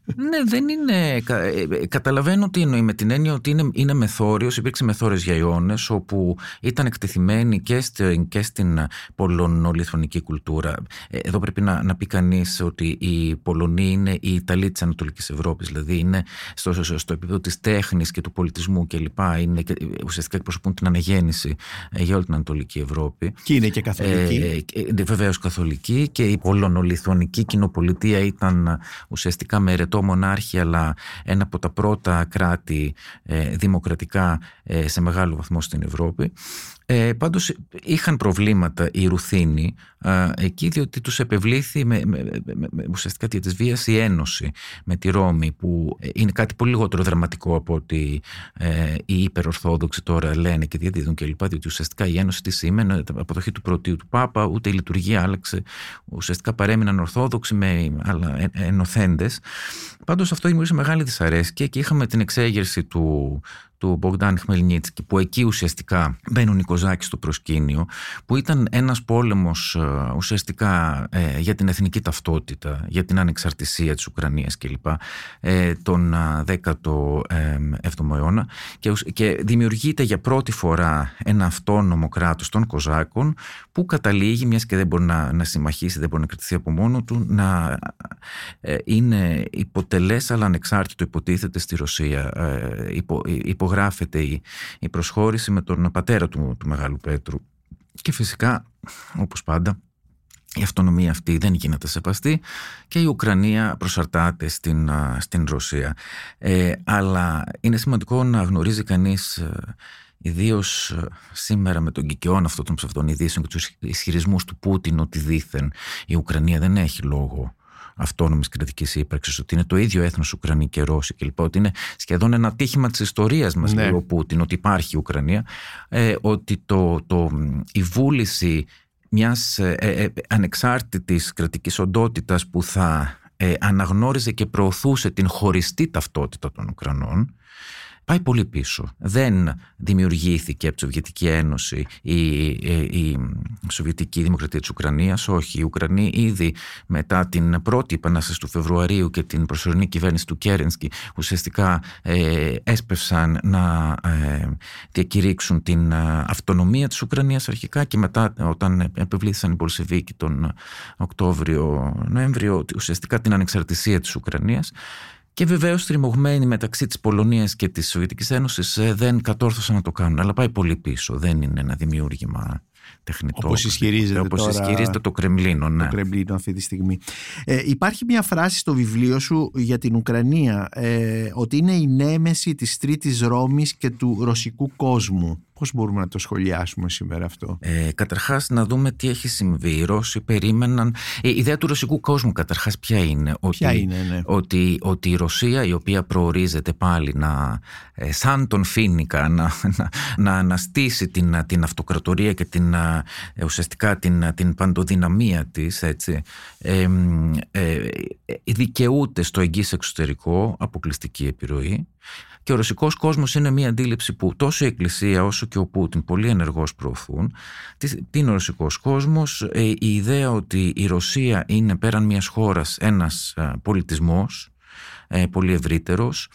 Ναι, δεν είναι. Ε, ε, καταλαβαίνω τι εννοεί με την έννοια ότι είναι, είναι μεθόριος. Υπήρξε μεθόριος για αιώνες, όπου ήταν εκτεθειμένοι και, στην, και στην πολωνολιθωνική κουλτούρα. Ε, εδώ πρέπει να, να πει κανείς ότι οι Πολωνοί είναι οι Ιταλοί της Ανατολικής Ευρώπης. Δηλαδή είναι στο, στο επίπεδο της τέχνης και του πολιτισμού κλπ. Είναι, ουσιαστικά εκπροσωπούν την αναγέννηση για όλη την Ανατολική Ευρώπη. Και είναι και καθολική. Ε, Βεβαίως καθολική. Και η πολωνολιθωνική κοινοπολιτεία ήταν ουσιαστικά μερετό μονάρχη αλλά ένα από τα πρώτα κράτη ε, δημοκρατικά ε, σε μεγάλο βαθμό στην Ευρώπη. Ε, πάντως είχαν προβλήματα οι Ρουθίνοι ε, εκεί διότι τους επευλήθη με, με, με, με ουσιαστικά τη της βίας η ένωση με τη Ρώμη που είναι κάτι πολύ λιγότερο δραματικό από ότι ε, οι υπερορθόδοξοι τώρα λένε και διαδίδουν κλπ. Διότι ουσιαστικά η ένωση τι σήμαινε, αποδοχή του πρωτίου του Πάπα, ούτε η λειτουργία άλλαξε. Ουσιαστικά παρέμειναν Ορθόδοξοι με άλλα ε, ενωθέντες. Πάντως αυτό δημιούργησε μεγάλη δυσαρέσκεια και είχαμε την εξέγερση του, του Μπογκδάν Χμελνίτσκι που εκεί ουσιαστικά μπαίνουν οι Κοζάκοι στο προσκήνιο που ήταν ένας πόλεμος ε, ουσιαστικά ε, για την εθνική ταυτότητα για την ανεξαρτησία της Ουκρανίας κλπ ε, τον 17ο αιώνα. Και, και δημιουργείται για πρώτη φορά ένα αυτόνομο κράτος των Κοζάκων που καταλήγει μιας και δεν μπορεί να, να συμμαχίσει δεν μπορεί να κρατηθεί από μόνο του να είναι υποτελές αλλά ανεξάρτητο υποτίθεται στη Ρωσία υπο, υπο υπογράφεται η, η προσχώρηση με τον πατέρα του, του Μεγάλου Πέτρου. Και φυσικά, όπως πάντα, η αυτονομία αυτή δεν γίνεται σεβαστή και η Ουκρανία προσαρτάται στην, στην Ρωσία. Ε, αλλά είναι σημαντικό να γνωρίζει κανείς ε, ιδίως ε, σήμερα με τον κικαιόν αυτών των ψευδών ειδήσεων και τους ισχυρισμούς του Πούτιν ότι δήθεν η Ουκρανία δεν έχει λόγο αυτόνομης κρατικής ύπαρξης, ότι είναι το ίδιο έθνος Ουκρανοί και Ρώσοι κλπ. Ότι είναι σχεδόν ένα τύχημα της ιστορίας μας, ναι. λέει ο Πούτιν, ότι υπάρχει η Ουκρανία, ε, ότι το, το, η βούληση μιας ε, ε, ανεξάρτητης κρατικής οντότητας που θα αναγνώριζε και προωθούσε την χωριστή ταυτότητα των Ουκρανών πάει πολύ πίσω. Δεν δημιουργήθηκε από τη Σοβιετική Ένωση η, η, Σοβιετική Δημοκρατία της Ουκρανίας. Όχι, οι Ουκρανοί ήδη μετά την πρώτη επανάσταση του Φεβρουαρίου και την προσωρινή κυβέρνηση του Κέρενσκι ουσιαστικά ε, έσπευσαν να ε, διακηρύξουν την ε, αυτονομία της Ουκρανίας αρχικά και μετά όταν επευλήθησαν οι Πολσεβίκοι τον Οκτώβριο-Νοέμβριο ουσιαστικά την ανεξαρτησία της Ουκρανίας και βεβαίως τριμωγμένοι μεταξύ της Πολωνίας και της Σοβιετικής Ένωσης ε, δεν κατόρθωσαν να το κάνουν. Αλλά πάει πολύ πίσω. Δεν είναι ένα δημιούργημα τεχνητό. Όπως ισχυρίζεται, όπως ισχυρίζεται το Κρεμλίνο. Ναι. Το Κρεμλίνο αυτή τη στιγμή. Ε, υπάρχει μια φράση στο βιβλίο σου για την Ουκρανία ε, ότι είναι η νέμεση της Τρίτης Ρώμης και του ρωσικού κόσμου. Πώς μπορούμε να το σχολιάσουμε σήμερα αυτό; Ε, καταρχάς να δούμε τι έχει συμβεί. Οι Ρώσοι περίμεναν... Ε, η ιδέα του ρωσικού κόσμου καταρχάς ποια είναι; Ποια ότι, είναι, ναι. ότι, ότι η Ρωσία η οποία προορίζεται πάλι να, ε, σαν τον Φίνικα να, να, να αναστήσει την, την αυτοκρατορία και την, ε, ουσιαστικά την, την παντοδυναμία της έτσι, ε, ε, δικαιούται στο εγγύς εξωτερικό αποκλειστική επιρροή και ο ρωσικός κόσμος είναι μια αντίληψη που τόσο η Εκκλησία όσο και ο Πούτιν πολύ ενεργώς προωθούν. Τι είναι ο ρωσικός κόσμος, ε, η ιδέα ότι η Ρωσία είναι πέραν μιας χώρας ένας πολιτισμός ε, πολύ ευρύτερος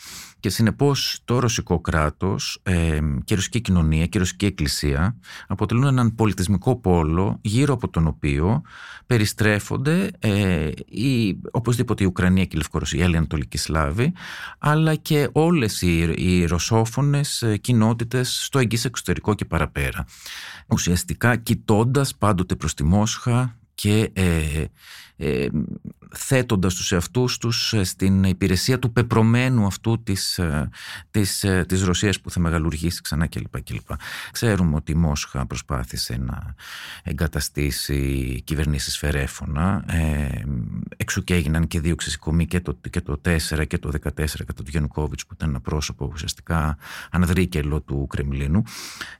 και συνεπώς το ρωσικό κράτος ε, και η ρωσική κοινωνία και η ρωσική εκκλησία αποτελούν έναν πολιτισμικό πόλο γύρω από τον οποίο περιστρέφονται ε, οι, οπωσδήποτε η Ουκρανία και η Λευκορωσία, η Έλληνη Ανατολική Σλάβη αλλά και όλες οι, οι ρωσόφωνες ε, κοινότητες στο εγγύς εξωτερικό και παραπέρα. Ουσιαστικά κοιτώντας πάντοτε προς τη Μόσχα και ε, ε, θέτοντας τους εαυτούς τους ε, στην υπηρεσία του πεπρωμένου αυτού της, ε, της, ε, της Ρωσίας που θα μεγαλουργήσει ξανά κλπ. κλπ. Ξέρουμε ότι η Μόσχα προσπάθησε να εγκαταστήσει κυβερνήσεις φερέφωνα ε, εξού και έγιναν και δύο ξεσηκωμοί και το, και το 4 και το 14 κατά του Γιαννουκόβιτς που ήταν ένα πρόσωπο ουσιαστικά αναδρίκελο του Κρεμλίνου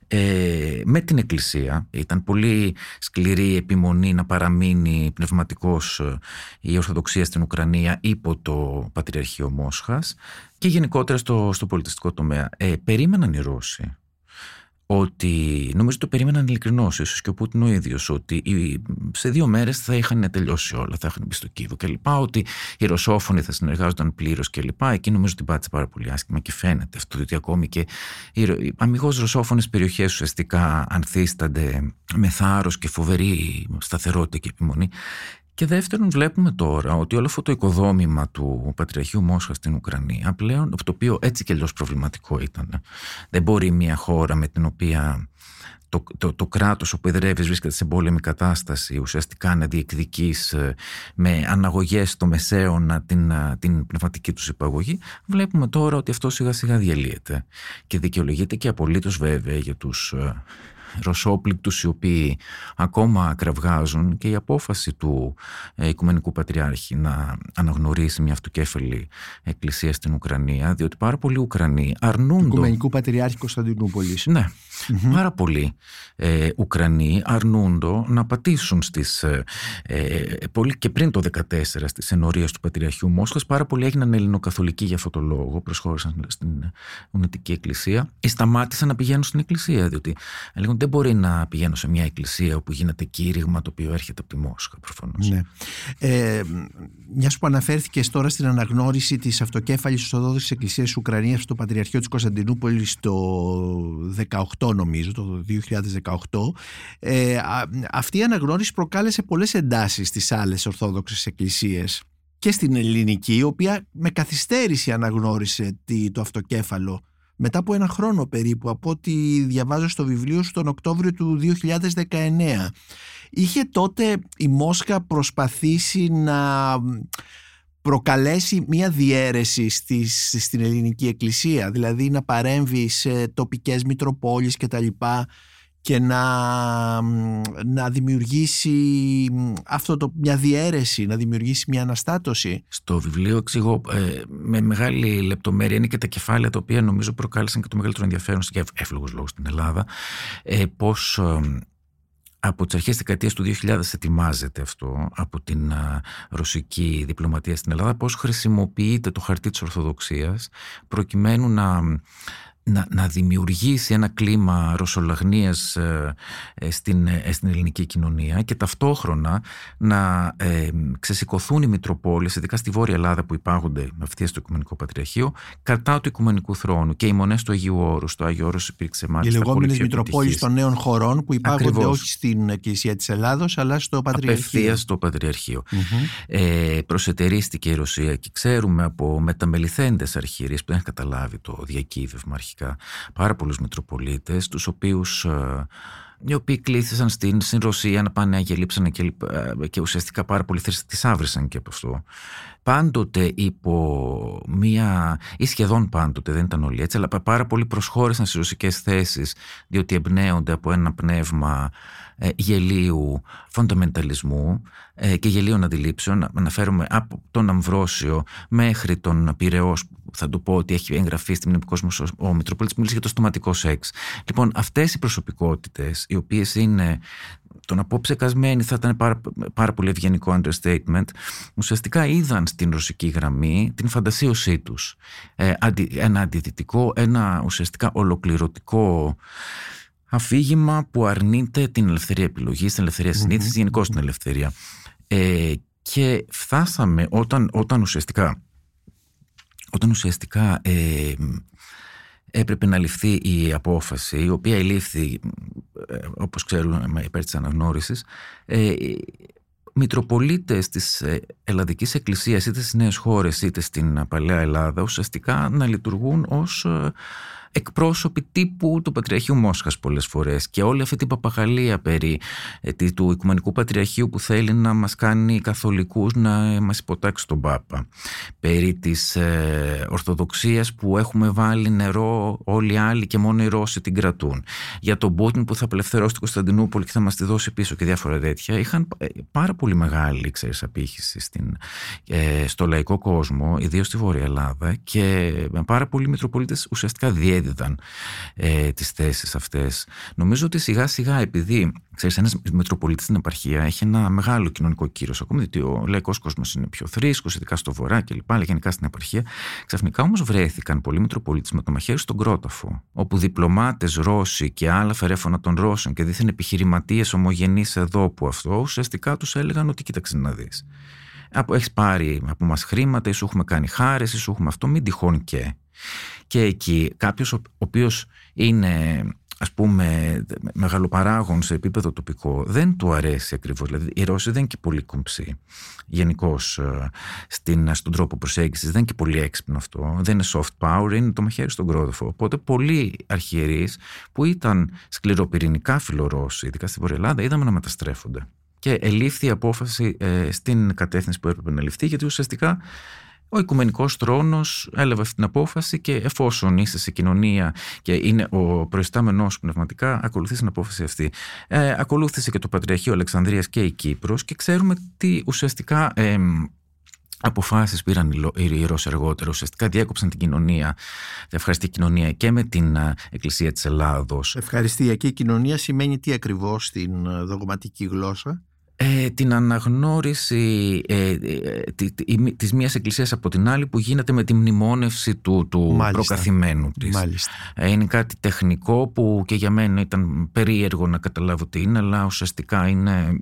ε, με την Εκκλησία ήταν πολύ σκληρή επιμονή να παραμείνει πνευματικός ε, η Ορθοδοξία στην Ουκρανία υπό το Πατριαρχείο Μόσχας και γενικότερα στο, στο πολιτιστικό τομέα. Ε, περίμεναν οι Ρώσοι ότι νομίζω το περίμεναν ειλικρινώς, ίσως και ο Πούτιν ο ίδιος, ότι σε δύο μέρες θα είχαν τελειώσει όλα, θα είχαν μπει στο Κίβο κλπ. Ότι οι Ρωσόφωνοι θα συνεργάζονταν πλήρως κλπ. Εκεί νομίζω ότι πάτησε πάρα πολύ άσχημα και φαίνεται αυτό, ότι ακόμη και οι αμυγός Ρωσόφωνες περιοχές ουσιαστικά ανθίστανται με θάρρος και φοβερή σταθερότητα και επιμονή. Και δεύτερον, βλέπουμε τώρα ότι όλο αυτό το οικοδόμημα του Πατριαρχείου Μόσχα στην Ουκρανία πλέον, το οποίο έτσι και αλλιώς προβληματικό ήταν. Δεν μπορεί μια χώρα με την οποία το, το, το κράτος όπου εδρεύεις βρίσκεται σε πόλεμη κατάσταση ουσιαστικά να διεκδικείς ε, με αναγωγές στο μεσαίωνα την, ε, την πνευματική τους υπαγωγή βλέπουμε τώρα ότι αυτό σιγά σιγά διαλύεται και δικαιολογείται και απολύτως βέβαια για τους ε, ρωσόπληκτους οι οποίοι ακόμα κραυγάζουν και η απόφαση του ε, Οικουμενικού Πατριάρχη να αναγνωρίσει μια αυτοκέφαλη εκκλησία στην Ουκρανία διότι πάρα πολλοί Ουκρανοί αρνούνται... Οικουμενικού Πατριάρχη Κωνσταντινούπολης. Ναι, πάρα πολλοί ε, Ουκρανοί αρνούνται να πατήσουν στις... Ε, ε, πολύ και πριν το 2014 στις ενορίες του Πατριαρχείου Μόσχας πάρα πολλοί έγιναν ελληνοκαθολικοί για αυτό το λόγο προσχώρησαν στην Ουνετική Εκκλησία ή σταμάτησαν να πηγαίνουν στην Εκκλησία διότι λέγονται δεν μπορεί να πηγαίνω σε μια εκκλησία όπου γίνεται κήρυγμα το οποίο έρχεται από τη Μόσχα προφανώς. Ναι. Ε, μιας που αναφέρθηκες τώρα στην αναγνώριση της αυτοκέφαλης Ορθόδοξης Εκκλησίας της Ουκρανίας στο Πατριαρχείο της Κωνσταντινούπολης το 18, νομίζω, το 2018. Ε, αυτή η αναγνώριση προκάλεσε πολλές εντάσεις στις άλλες Ορθόδοξες Εκκλησίες και στην ελληνική, η οποία με καθυστέρηση αναγνώρισε το αυτοκέφαλο μετά από ένα χρόνο περίπου από ό,τι διαβάζω στο βιβλίο σου τον Οκτώβριο του 2019. Είχε τότε η Μόσχα προσπαθήσει να προκαλέσει μια διαίρεση στις, στην ελληνική εκκλησία, δηλαδή να παρέμβει σε τοπικές μητροπόλεις και τα λοιπά και να, να δημιουργήσει αυτό το, μια διαίρεση, να δημιουργήσει μια αναστάτωση. Στο βιβλίο εξηγώ ε, με μεγάλη λεπτομέρεια είναι και τα κεφάλαια τα οποία νομίζω προκάλεσαν και το μεγαλύτερο ενδιαφέρον και εύλογος λόγος στην Ελλάδα ε, πώς από τις αρχές της δεκαετίας του 2000 ετοιμάζεται αυτό από την ρωσική διπλωματία στην Ελλάδα πώς χρησιμοποιείται το χαρτί της Ορθοδοξίας προκειμένου να να, να δημιουργήσει ένα κλίμα ρωσολαγνίας ε, ε, στην, ε, στην ελληνική κοινωνία και ταυτόχρονα να ε, ξεσηκωθούν οι Μητροπόλεις, ειδικά στη Βόρεια Ελλάδα που υπάρχονται ευθεία στο Οικουμενικό Πατριαρχείο, κατά του Οικουμενικού Θρόνου και οι μονές του Αγίου Όρους. Το Αγίου Όρος υπήρξε μάλιστα. Οι λεγόμενες Μητροπόλεις των νέων χωρών που υπάρχονται όχι στην Εκκλησία της Ελλάδος αλλά στο Πατριαρχείο. Απευθεία στο πατριαρχειο Ε, προσετερίστηκε η Ρωσία και ξέρουμε από μεταμεληθέντες αρχήριες που δεν έχει καταλάβει το διακύβευμα αρχικά πάρα πολλούς Μητροπολίτες, τους οποίους ε, οι οποίοι κλήθησαν στην, στην Ρωσία να πάνε αγελίψαν και, ε, και ουσιαστικά πάρα πολλοί τις άβρισαν και από αυτό. Πάντοτε υπό μία, ή σχεδόν πάντοτε, δεν ήταν όλοι έτσι, αλλά πάρα πολλοί προσχώρησαν στις ρωσικές θέσεις διότι εμπνέονται από ένα πνεύμα ε, γελίου φονταμενταλισμού ε, και γελίων αντιλήψεων. Αναφέρομαι από τον Αμβρόσιο μέχρι τον Πυραιός, θα του πω ότι έχει εγγραφεί στη μνημικό κόσμο ο Μητροπολίτη, μίλησε για το στοματικό σεξ. Λοιπόν, αυτές οι προσωπικότητες, οι οποίες είναι το να πω ψεκασμένοι θα ήταν πάρα, πάρα πολύ ευγενικό understatement, ουσιαστικά είδαν στην ρωσική γραμμή την φαντασίωσή τους. Ε, ένα αντιδυτικό, ένα ουσιαστικά ολοκληρωτικό αφήγημα που αρνείται την ελευθερία επιλογής, την ελευθερία συνήθισης, mm-hmm. γενικώ την ελευθερία. Ε, και φτάσαμε όταν, όταν ουσιαστικά, όταν ουσιαστικά ε, έπρεπε να ληφθεί η απόφαση, η οποία ελήφθη, ε, όπως ξέρουμε, υπέρ της αναγνώρισης, ε, Μητροπολίτες της ε, Ελλαδικής Εκκλησίας είτε στις νέες χώρες είτε στην Παλαιά Ελλάδα ουσιαστικά να λειτουργούν ως ε, εκπρόσωποι τύπου του Πατριαρχείου Μόσχας πολλές φορές και όλη αυτή την παπαγαλία περί ε, του Οικουμενικού Πατριαρχείου που θέλει να μας κάνει καθολικούς να μας υποτάξει τον Πάπα. Περί της ε, Ορθοδοξίας που έχουμε βάλει νερό όλοι οι άλλοι και μόνο οι Ρώσοι την κρατούν. Για τον Πούτιν που θα απελευθερώσει την Κωνσταντινούπολη και θα μας τη δώσει πίσω και διάφορα τέτοια είχαν ε, πάρα πολύ μεγάλη ξέρεις, απήχηση στην, ε, στο λαϊκό κόσμο ιδίως στη Βόρεια Ελλάδα και πάρα πολλοί Μητροπολίτες ουσιαστικά διέδιδαν είδαν ε, τις θέσεις αυτές. Νομίζω ότι σιγά σιγά επειδή ξέρεις, ένας Μητροπολίτης στην επαρχία έχει ένα μεγάλο κοινωνικό κύρος ακόμη διότι ο λαϊκός κόσμος είναι πιο θρήσκος ειδικά στο βορρά και λοιπά, αλλά γενικά στην επαρχία ξαφνικά όμως βρέθηκαν πολλοί Μητροπολίτες με το μαχαίρι στον Κρόταφο όπου διπλωμάτες Ρώσοι και άλλα φερέφωνα των Ρώσων και δίθεν επιχειρηματίες ομογενείς εδώ που αυτό ουσιαστικά τους έλεγαν ότι κοίταξε να δεις έχεις πάρει από μας χρήματα ή σου έχουμε κάνει χάρες ή σου έχουμε αυτό μην τυχόν και και εκεί κάποιος ο οποίος είναι ας πούμε μεγαλοπαράγων σε επίπεδο τοπικό δεν του αρέσει ακριβώς. Δηλαδή η Ρώση δεν είναι και πολύ κομψή γενικώς ε, στον τρόπο προσέγγισης δεν είναι και πολύ έξυπνο αυτό. Δεν είναι soft power είναι το μαχαίρι στον κρόδοφο. Οπότε πολλοί αρχιερείς που ήταν σκληροπυρηνικά φιλορώσοι ειδικά στη Βορεια Ελλάδα είδαμε να μεταστρέφονται. Και ελήφθη η απόφαση ε, στην κατεύθυνση που έπρεπε να ληφθεί γιατί ουσιαστικά ο Οικουμενικός Θρόνος έλαβε αυτή την απόφαση και εφόσον είσαι σε κοινωνία και είναι ο προϊστάμενός πνευματικά, ακολουθήσει την απόφαση αυτή. Ε, ακολούθησε και το Πατριαρχείο Αλεξανδρίας και η Κύπρος και ξέρουμε τι ουσιαστικά ε, αποφάσεις πήραν οι Ρώσοι αργότερα. Ουσιαστικά διέκοψαν την κοινωνία, την ευχαριστή κοινωνία και με την ε, Εκκλησία της Ελλάδος. Ευχαριστιακή κοινωνία σημαίνει τι ακριβώς στην ε, δογματική γλώσσα; Ε, την αναγνώριση ε, ε, της μίας εκκλησίας από την άλλη που γίνεται με τη μνημόνευση του, του προκαθημένου της. Μάλιστα. Ε, είναι κάτι τεχνικό που και για μένα ήταν περίεργο να καταλάβω τι είναι αλλά ουσιαστικά είναι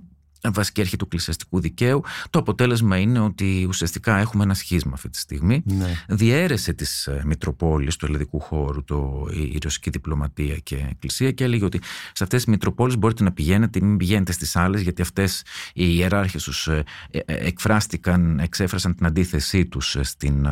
βασική αρχή του εκκλησιαστικού δικαίου. Το αποτέλεσμα είναι ότι ουσιαστικά έχουμε ένα σχίσμα αυτή τη στιγμή. Ναι. Διέρεσε τις ε, Μητροπόλεις του ελληνικού χώρου το, η, ρωσική διπλωματία και εκκλησία και έλεγε ότι σε αυτές τις Μητροπόλεις μπορείτε να πηγαίνετε ή μην πηγαίνετε στις άλλες, γιατί αυτές οι ιεράρχες τους ε, ε, εκφράστηκαν, εξέφρασαν την αντίθεσή τους στην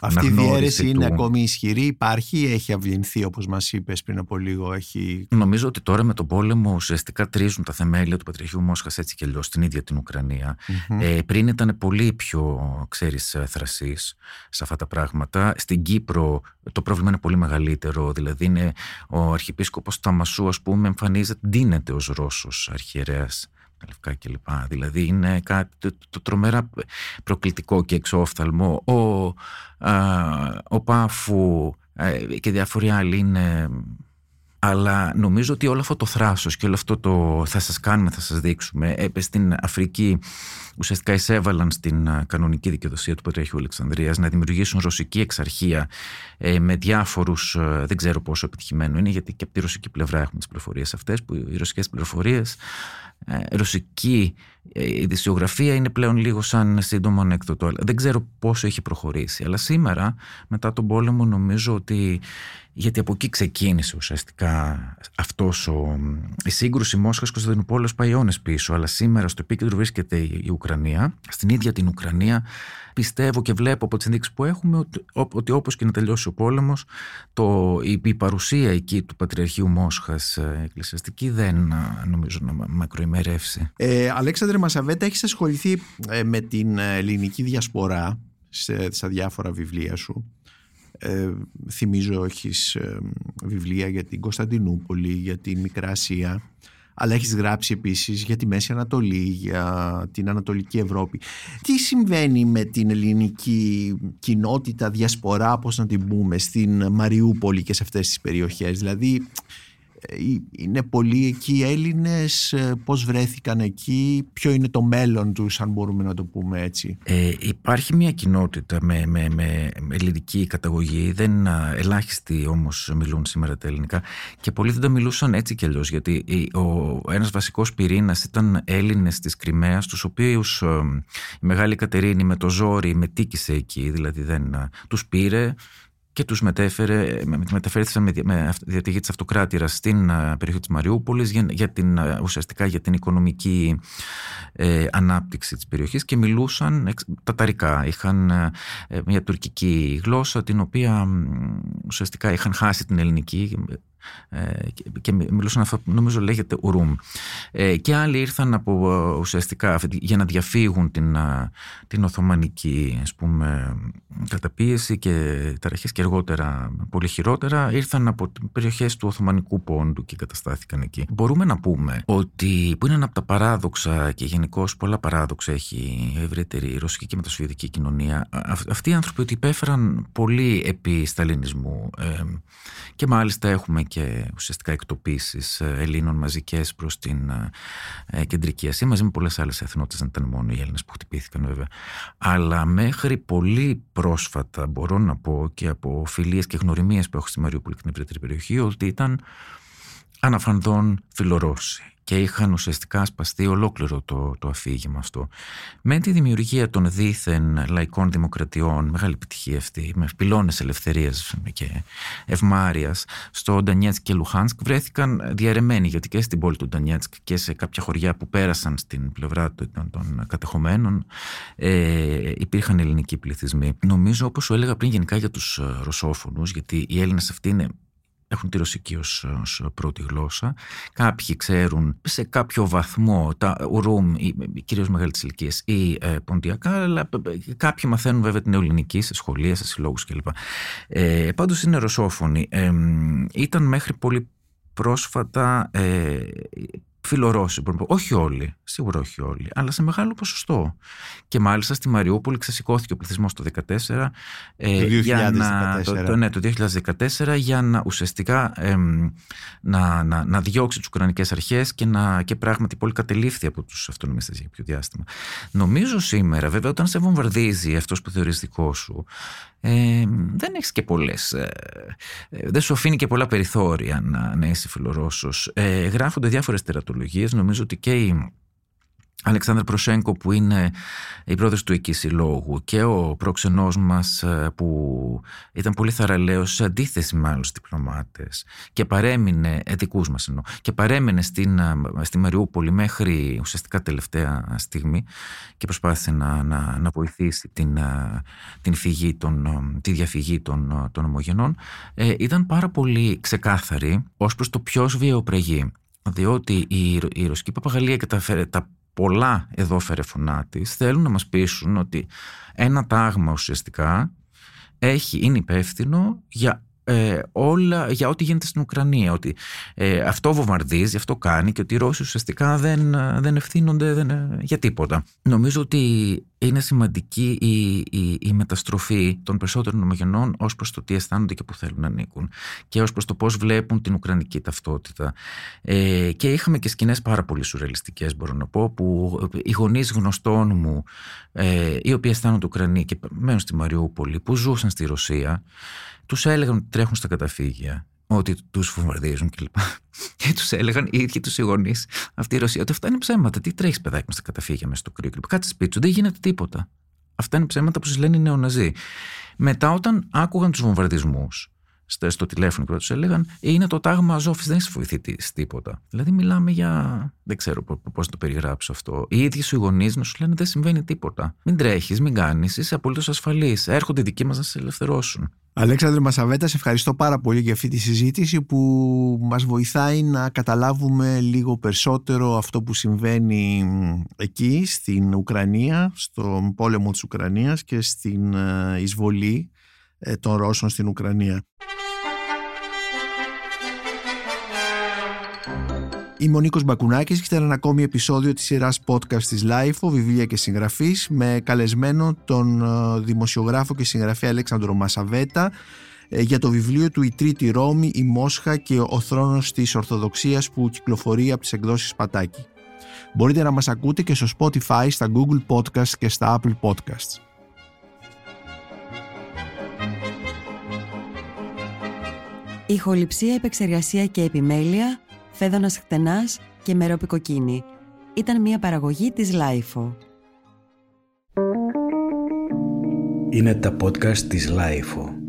Αυτή η διαίρεση είναι ακόμη ισχυρή, υπάρχει ή έχει αυλυνθεί όπως μας είπες πριν από λίγο. Έχει... Νομίζω ότι τώρα με τον πόλεμο ουσιαστικά τρίζουν τα θεμέλια του Πατριαρχείου Μόσχας έτσι και στην ίδια την ουκρανια Ε, πριν ήταν πολύ πιο, ξέρεις, θρασής σε αυτά τα πράγματα. Στην Κύπρο το πρόβλημα είναι πολύ μεγαλύτερο. Δηλαδή είναι ο αρχιεπίσκοπος Ταμασού, ας πούμε, εμφανίζεται, ντύνεται ως Ρώσος αρχιερέας τα λευκά κλπ. Δηλαδή είναι κάτι το, το, τρομερά προκλητικό και εξόφθαλμο. Ο, ο Πάφου ε, και διάφοροι άλλοι είναι Αλλά νομίζω ότι όλο αυτό το θράσος και όλο αυτό το θα σας κάνουμε, θα σας δείξουμε, έπεσε στην Αφρική ουσιαστικά εισέβαλαν στην κανονική δικαιοδοσία του Πατριαρχείου Αλεξανδρίας να δημιουργήσουν ρωσική εξαρχία ε, με διάφορους, ε, δεν ξέρω πόσο επιτυχημένο είναι, γιατί και από τη ρωσική πλευρά έχουμε τις πληροφορίες αυτές, που οι ρωσικές πληροφορίες ε, ρωσική ειδησιογραφία είναι πλέον λίγο σαν σύντομο ανέκδοτο. Δεν ξέρω πόσο έχει προχωρήσει. Αλλά σήμερα, μετά τον πόλεμο, νομίζω ότι γιατί από εκεί ξεκίνησε ουσιαστικά αυτός ο, η σύγκρουση Μόσχας Κωνσταντινούπολης πάει αιώνες πίσω αλλά σήμερα στο επίκεντρο βρίσκεται η Ουκρανία στην ίδια την Ουκρανία. Πιστεύω και βλέπω από τις ενδείξεις που έχουμε ότι, ότι όπως και να τελειώσει ο πόλεμος το, η, η παρουσία εκεί του Πατριαρχείου Μόσχας ε, εκκλησιαστική δεν ε, νομίζω να μακροημερεύσει. Ε, Αλέξανδρε Μασαβέτα έχεις ασχοληθεί ε, με την ελληνική διασπορά σε, στα διάφορα βιβλία σου; Ε, θυμίζω έχεις ε, βιβλία για την Κωνσταντινούπολη, για την Μικρά Ασία αλλά έχεις γράψει επίσης για τη Μέση Ανατολή, για την Ανατολική Ευρώπη. Τι συμβαίνει με την ελληνική κοινότητα, διασπορά, πώς να την πούμε, στην Μαριούπολη και σε αυτές τις περιοχές; Δηλαδή ε, είναι πολλοί εκεί οι Έλληνες, ε, πώς βρέθηκαν εκεί, ποιο είναι το μέλλον τους αν μπορούμε να το πούμε έτσι. Ε, υπάρχει μια κοινότητα με, με, με ελληνική καταγωγή, δεν ελάχιστοι όμως μιλούν σήμερα τα ελληνικά και πολλοί δεν τα μιλούσαν έτσι κι αλλιώς γιατί ο, ένας βασικός πυρήνας ήταν Έλληνες της Κρυμαίας τους οποίους η Μεγάλη Κατερίνη με το ζόρι μετήκησε εκεί, δηλαδή δεν τους πήρε και τους μετέφερε, μεταφέρθησαν με, με διατηγή της αυτοκράτηρας στην περιοχή της Μαριούπολης για, για την, ουσιαστικά για την οικονομική ε, ανάπτυξη της περιοχής και μιλούσαν ταταρικά. Είχαν ε, μια τουρκική γλώσσα την οποία ουσιαστικά είχαν χάσει την ελληνική ε, και μιλούσαν αυτό που νομίζω λέγεται ουρούμ. Ε, και άλλοι ήρθαν από ουσιαστικά για να διαφύγουν την, την Οθωμανική ας πούμε, καταπίεση και ταραχές και αργότερα πολύ χειρότερα ήρθαν από περιοχές του Οθωμανικού πόντου και καταστάθηκαν εκεί. Μπορούμε να πούμε ότι που είναι ένα από τα παράδοξα και γενικώς πολλά παράδοξα έχει η ευρύτερη ρωσική και μετασοβιετική κοινωνία αυτοί οι άνθρωποι ότι υπέφεραν πολύ επί σταλινισμού ε, και μάλιστα έχουμε και ουσιαστικά εκτοπίσεις ε, Ελλήνων μαζικές προς την ε, ε, κεντρική Ασία μαζί με πολλές άλλες εθνότητες δεν ήταν μόνο οι Έλληνες που χτυπήθηκαν βέβαια. Αλλά μέχρι πολύ πρόσφατα μπορώ να πω και από φιλίες και γνωριμίες που έχω στη Μαριούπολη και την ευρύτερη περιοχή ότι ήταν αναφανδόν φιλορώσοι και είχαν ουσιαστικά σπαστεί ολόκληρο το, το αφήγημα αυτό. Με τη δημιουργία των δίθεν λαϊκών δημοκρατιών, μεγάλη επιτυχία αυτή, με πυλώνες ελευθερίας και ευμάρειας, στο Ντανιέτσκ και Λουχάνσκ βρέθηκαν διαρρεμένοι, γιατί και στην πόλη του Ντανιέτσκ και σε κάποια χωριά που πέρασαν στην πλευρά των, των κατεχομένων ε, υπήρχαν ελληνικοί πληθυσμοί. Νομίζω, όπως σου έλεγα πριν γενικά για τους ρωσόφωνους, γιατί οι Έλληνες αυτοί είναι έχουν τη ρωσική ως, πρώτη γλώσσα. Κάποιοι ξέρουν σε κάποιο βαθμό τα ουρούμ, κυρίως μεγάλες ηλικίες ή ε, ποντιακά, αλλά κάποιοι μαθαίνουν βέβαια την ελληνική σε σχολεία, σε συλλόγους κλπ. Ε, πάντως είναι ρωσόφωνοι. Ε, ήταν μέχρι πολύ πρόσφατα ε, φιλορώσοι, μπορούμε Όχι όλοι, σίγουρα όχι όλοι, αλλά σε μεγάλο ποσοστό. Και μάλιστα στη Μαριούπολη ξεσηκώθηκε ο πληθυσμός το 2014. Ε, το 2014. Για να, το, ναι, το 2014 για να ουσιαστικά να, να, να διώξει τις Ουκρανικές αρχές και, να, και πράγματι πολύ κατελήφθη από τους αυτονομιστέ για κάποιο διάστημα. Νομίζω σήμερα, βέβαια, όταν σε βομβαρδίζει αυτός που θεωρείς δικό σου, ε, δεν έχεις και πολλές. Ε, ε, δεν σου αφήνει και πολλά περιθώρια να, να είσαι φιλορώσος. Ε, γράφονται διάφορες τερατολογίε. Νομίζω ότι και η Αλεξάνδρ Προσέγκο που είναι η πρόεδρος του εκεί συλλόγου και ο πρόξενός μας ε, που ήταν πολύ θαραλέος σε αντίθεση με άλλους διπλωμάτες και παρέμεινε, εδικούς μας εννοώ, και παρέμεινε στην, ε, στη Μαριούπολη μέχρι ουσιαστικά τελευταία στιγμή και προσπάθησε να, να, να βοηθήσει την, ε, την φυγή των, τη διαφυγή των, των ομογενών ε, ήταν πάρα πολύ ξεκάθαρη ως προς το ποιος βιαιοπρεγεί διότι η, η ρωσική παπαγαλία και τα, τα πολλά εδώ φερεφωνά της θέλουν να μας πείσουν ότι ένα τάγμα ουσιαστικά έχει, είναι υπεύθυνο για ε, όλα για ό,τι γίνεται στην Ουκρανία. Ότι ε, αυτό βομβαρδίζει, αυτό κάνει και ότι οι Ρώσοι ουσιαστικά δεν, δεν ευθύνονται δεν, για τίποτα. Νομίζω ότι είναι σημαντική η, η, η μεταστροφή των περισσότερων ομογενών ως προς το τι αισθάνονται και που θέλουν να ανήκουν και ως προς το πώς βλέπουν την ουκρανική ταυτότητα. Ε, και είχαμε και σκηνές πάρα πολύ σουρεαλιστικές, μπορώ να πω, που οι γονείς γνωστών μου, ε, οι οποίοι αισθάνονται Ουκρανοί και μένουν στη Μαριούπολη, που ζούσαν στη Ρωσία, τους έλεγαν ότι τρέχουν στα καταφύγια ότι τους βομβαρδίζουν κλπ. Και, και τους έλεγαν οι ίδιοι τους οι γονείς, αυτή η Ρωσία, ότι αυτά είναι ψέματα. Τι τρέχεις, παιδάκι μου, στα καταφύγια μέσα στο κρύο κλπ. Κάτσε σπίτι σου, δεν γίνεται τίποτα. Αυτά είναι ψέματα που σας λένε οι νεοναζί. Μετά, όταν άκουγαν τους βομβαρδισμούς στο τηλέφωνο και τους έλεγαν, είναι το τάγμα Αζόφης, δεν έχεις βοηθήσει τίποτα. Δηλαδή, μιλάμε για. Δεν ξέρω πώς να το περιγράψω αυτό. Οι ίδιοι σου οι γονείς να σου λένε δεν συμβαίνει τίποτα. Μην τρέχεις, μην κάνεις, είσαι απολύτως ασφαλής. Έρχονται οι δικοί μας να σε ελευθερώσουν. Αλέξανδρε Μασαβέτα, σε ευχαριστώ πάρα πολύ για αυτή τη συζήτηση που μας βοηθάει να καταλάβουμε λίγο περισσότερο αυτό που συμβαίνει εκεί στην Ουκρανία, στον πόλεμο της Ουκρανίας και στην ε, εισβολή ε, των Ρώσων στην Ουκρανία. Είμαι ο Νίκος Μπακουνάκης και ήταν ένα ακόμη επεισόδιο της σειράς podcast της LIFO, βιβλία και συγγραφής, με καλεσμένο τον ε, δημοσιογράφο και συγγραφέα Αλέξανδρο Μασαβέτα ε, για το βιβλίο του «Η Τρίτη Ρώμη, η Μόσχα και ο θρόνος της Ορθοδοξίας» που κυκλοφορεί από τις εκδόσεις Πατάκη. Μπορείτε να μας ακούτε και στο Spotify, στα Google Podcasts και στα Apple Podcasts. Ηχοληψία, επεξεργασία και επιμέλεια Φαίδωνας Χτενάς και Μερόπη Ήταν μια παραγωγή της LiFO. Είναι τα podcast της Λάιφο.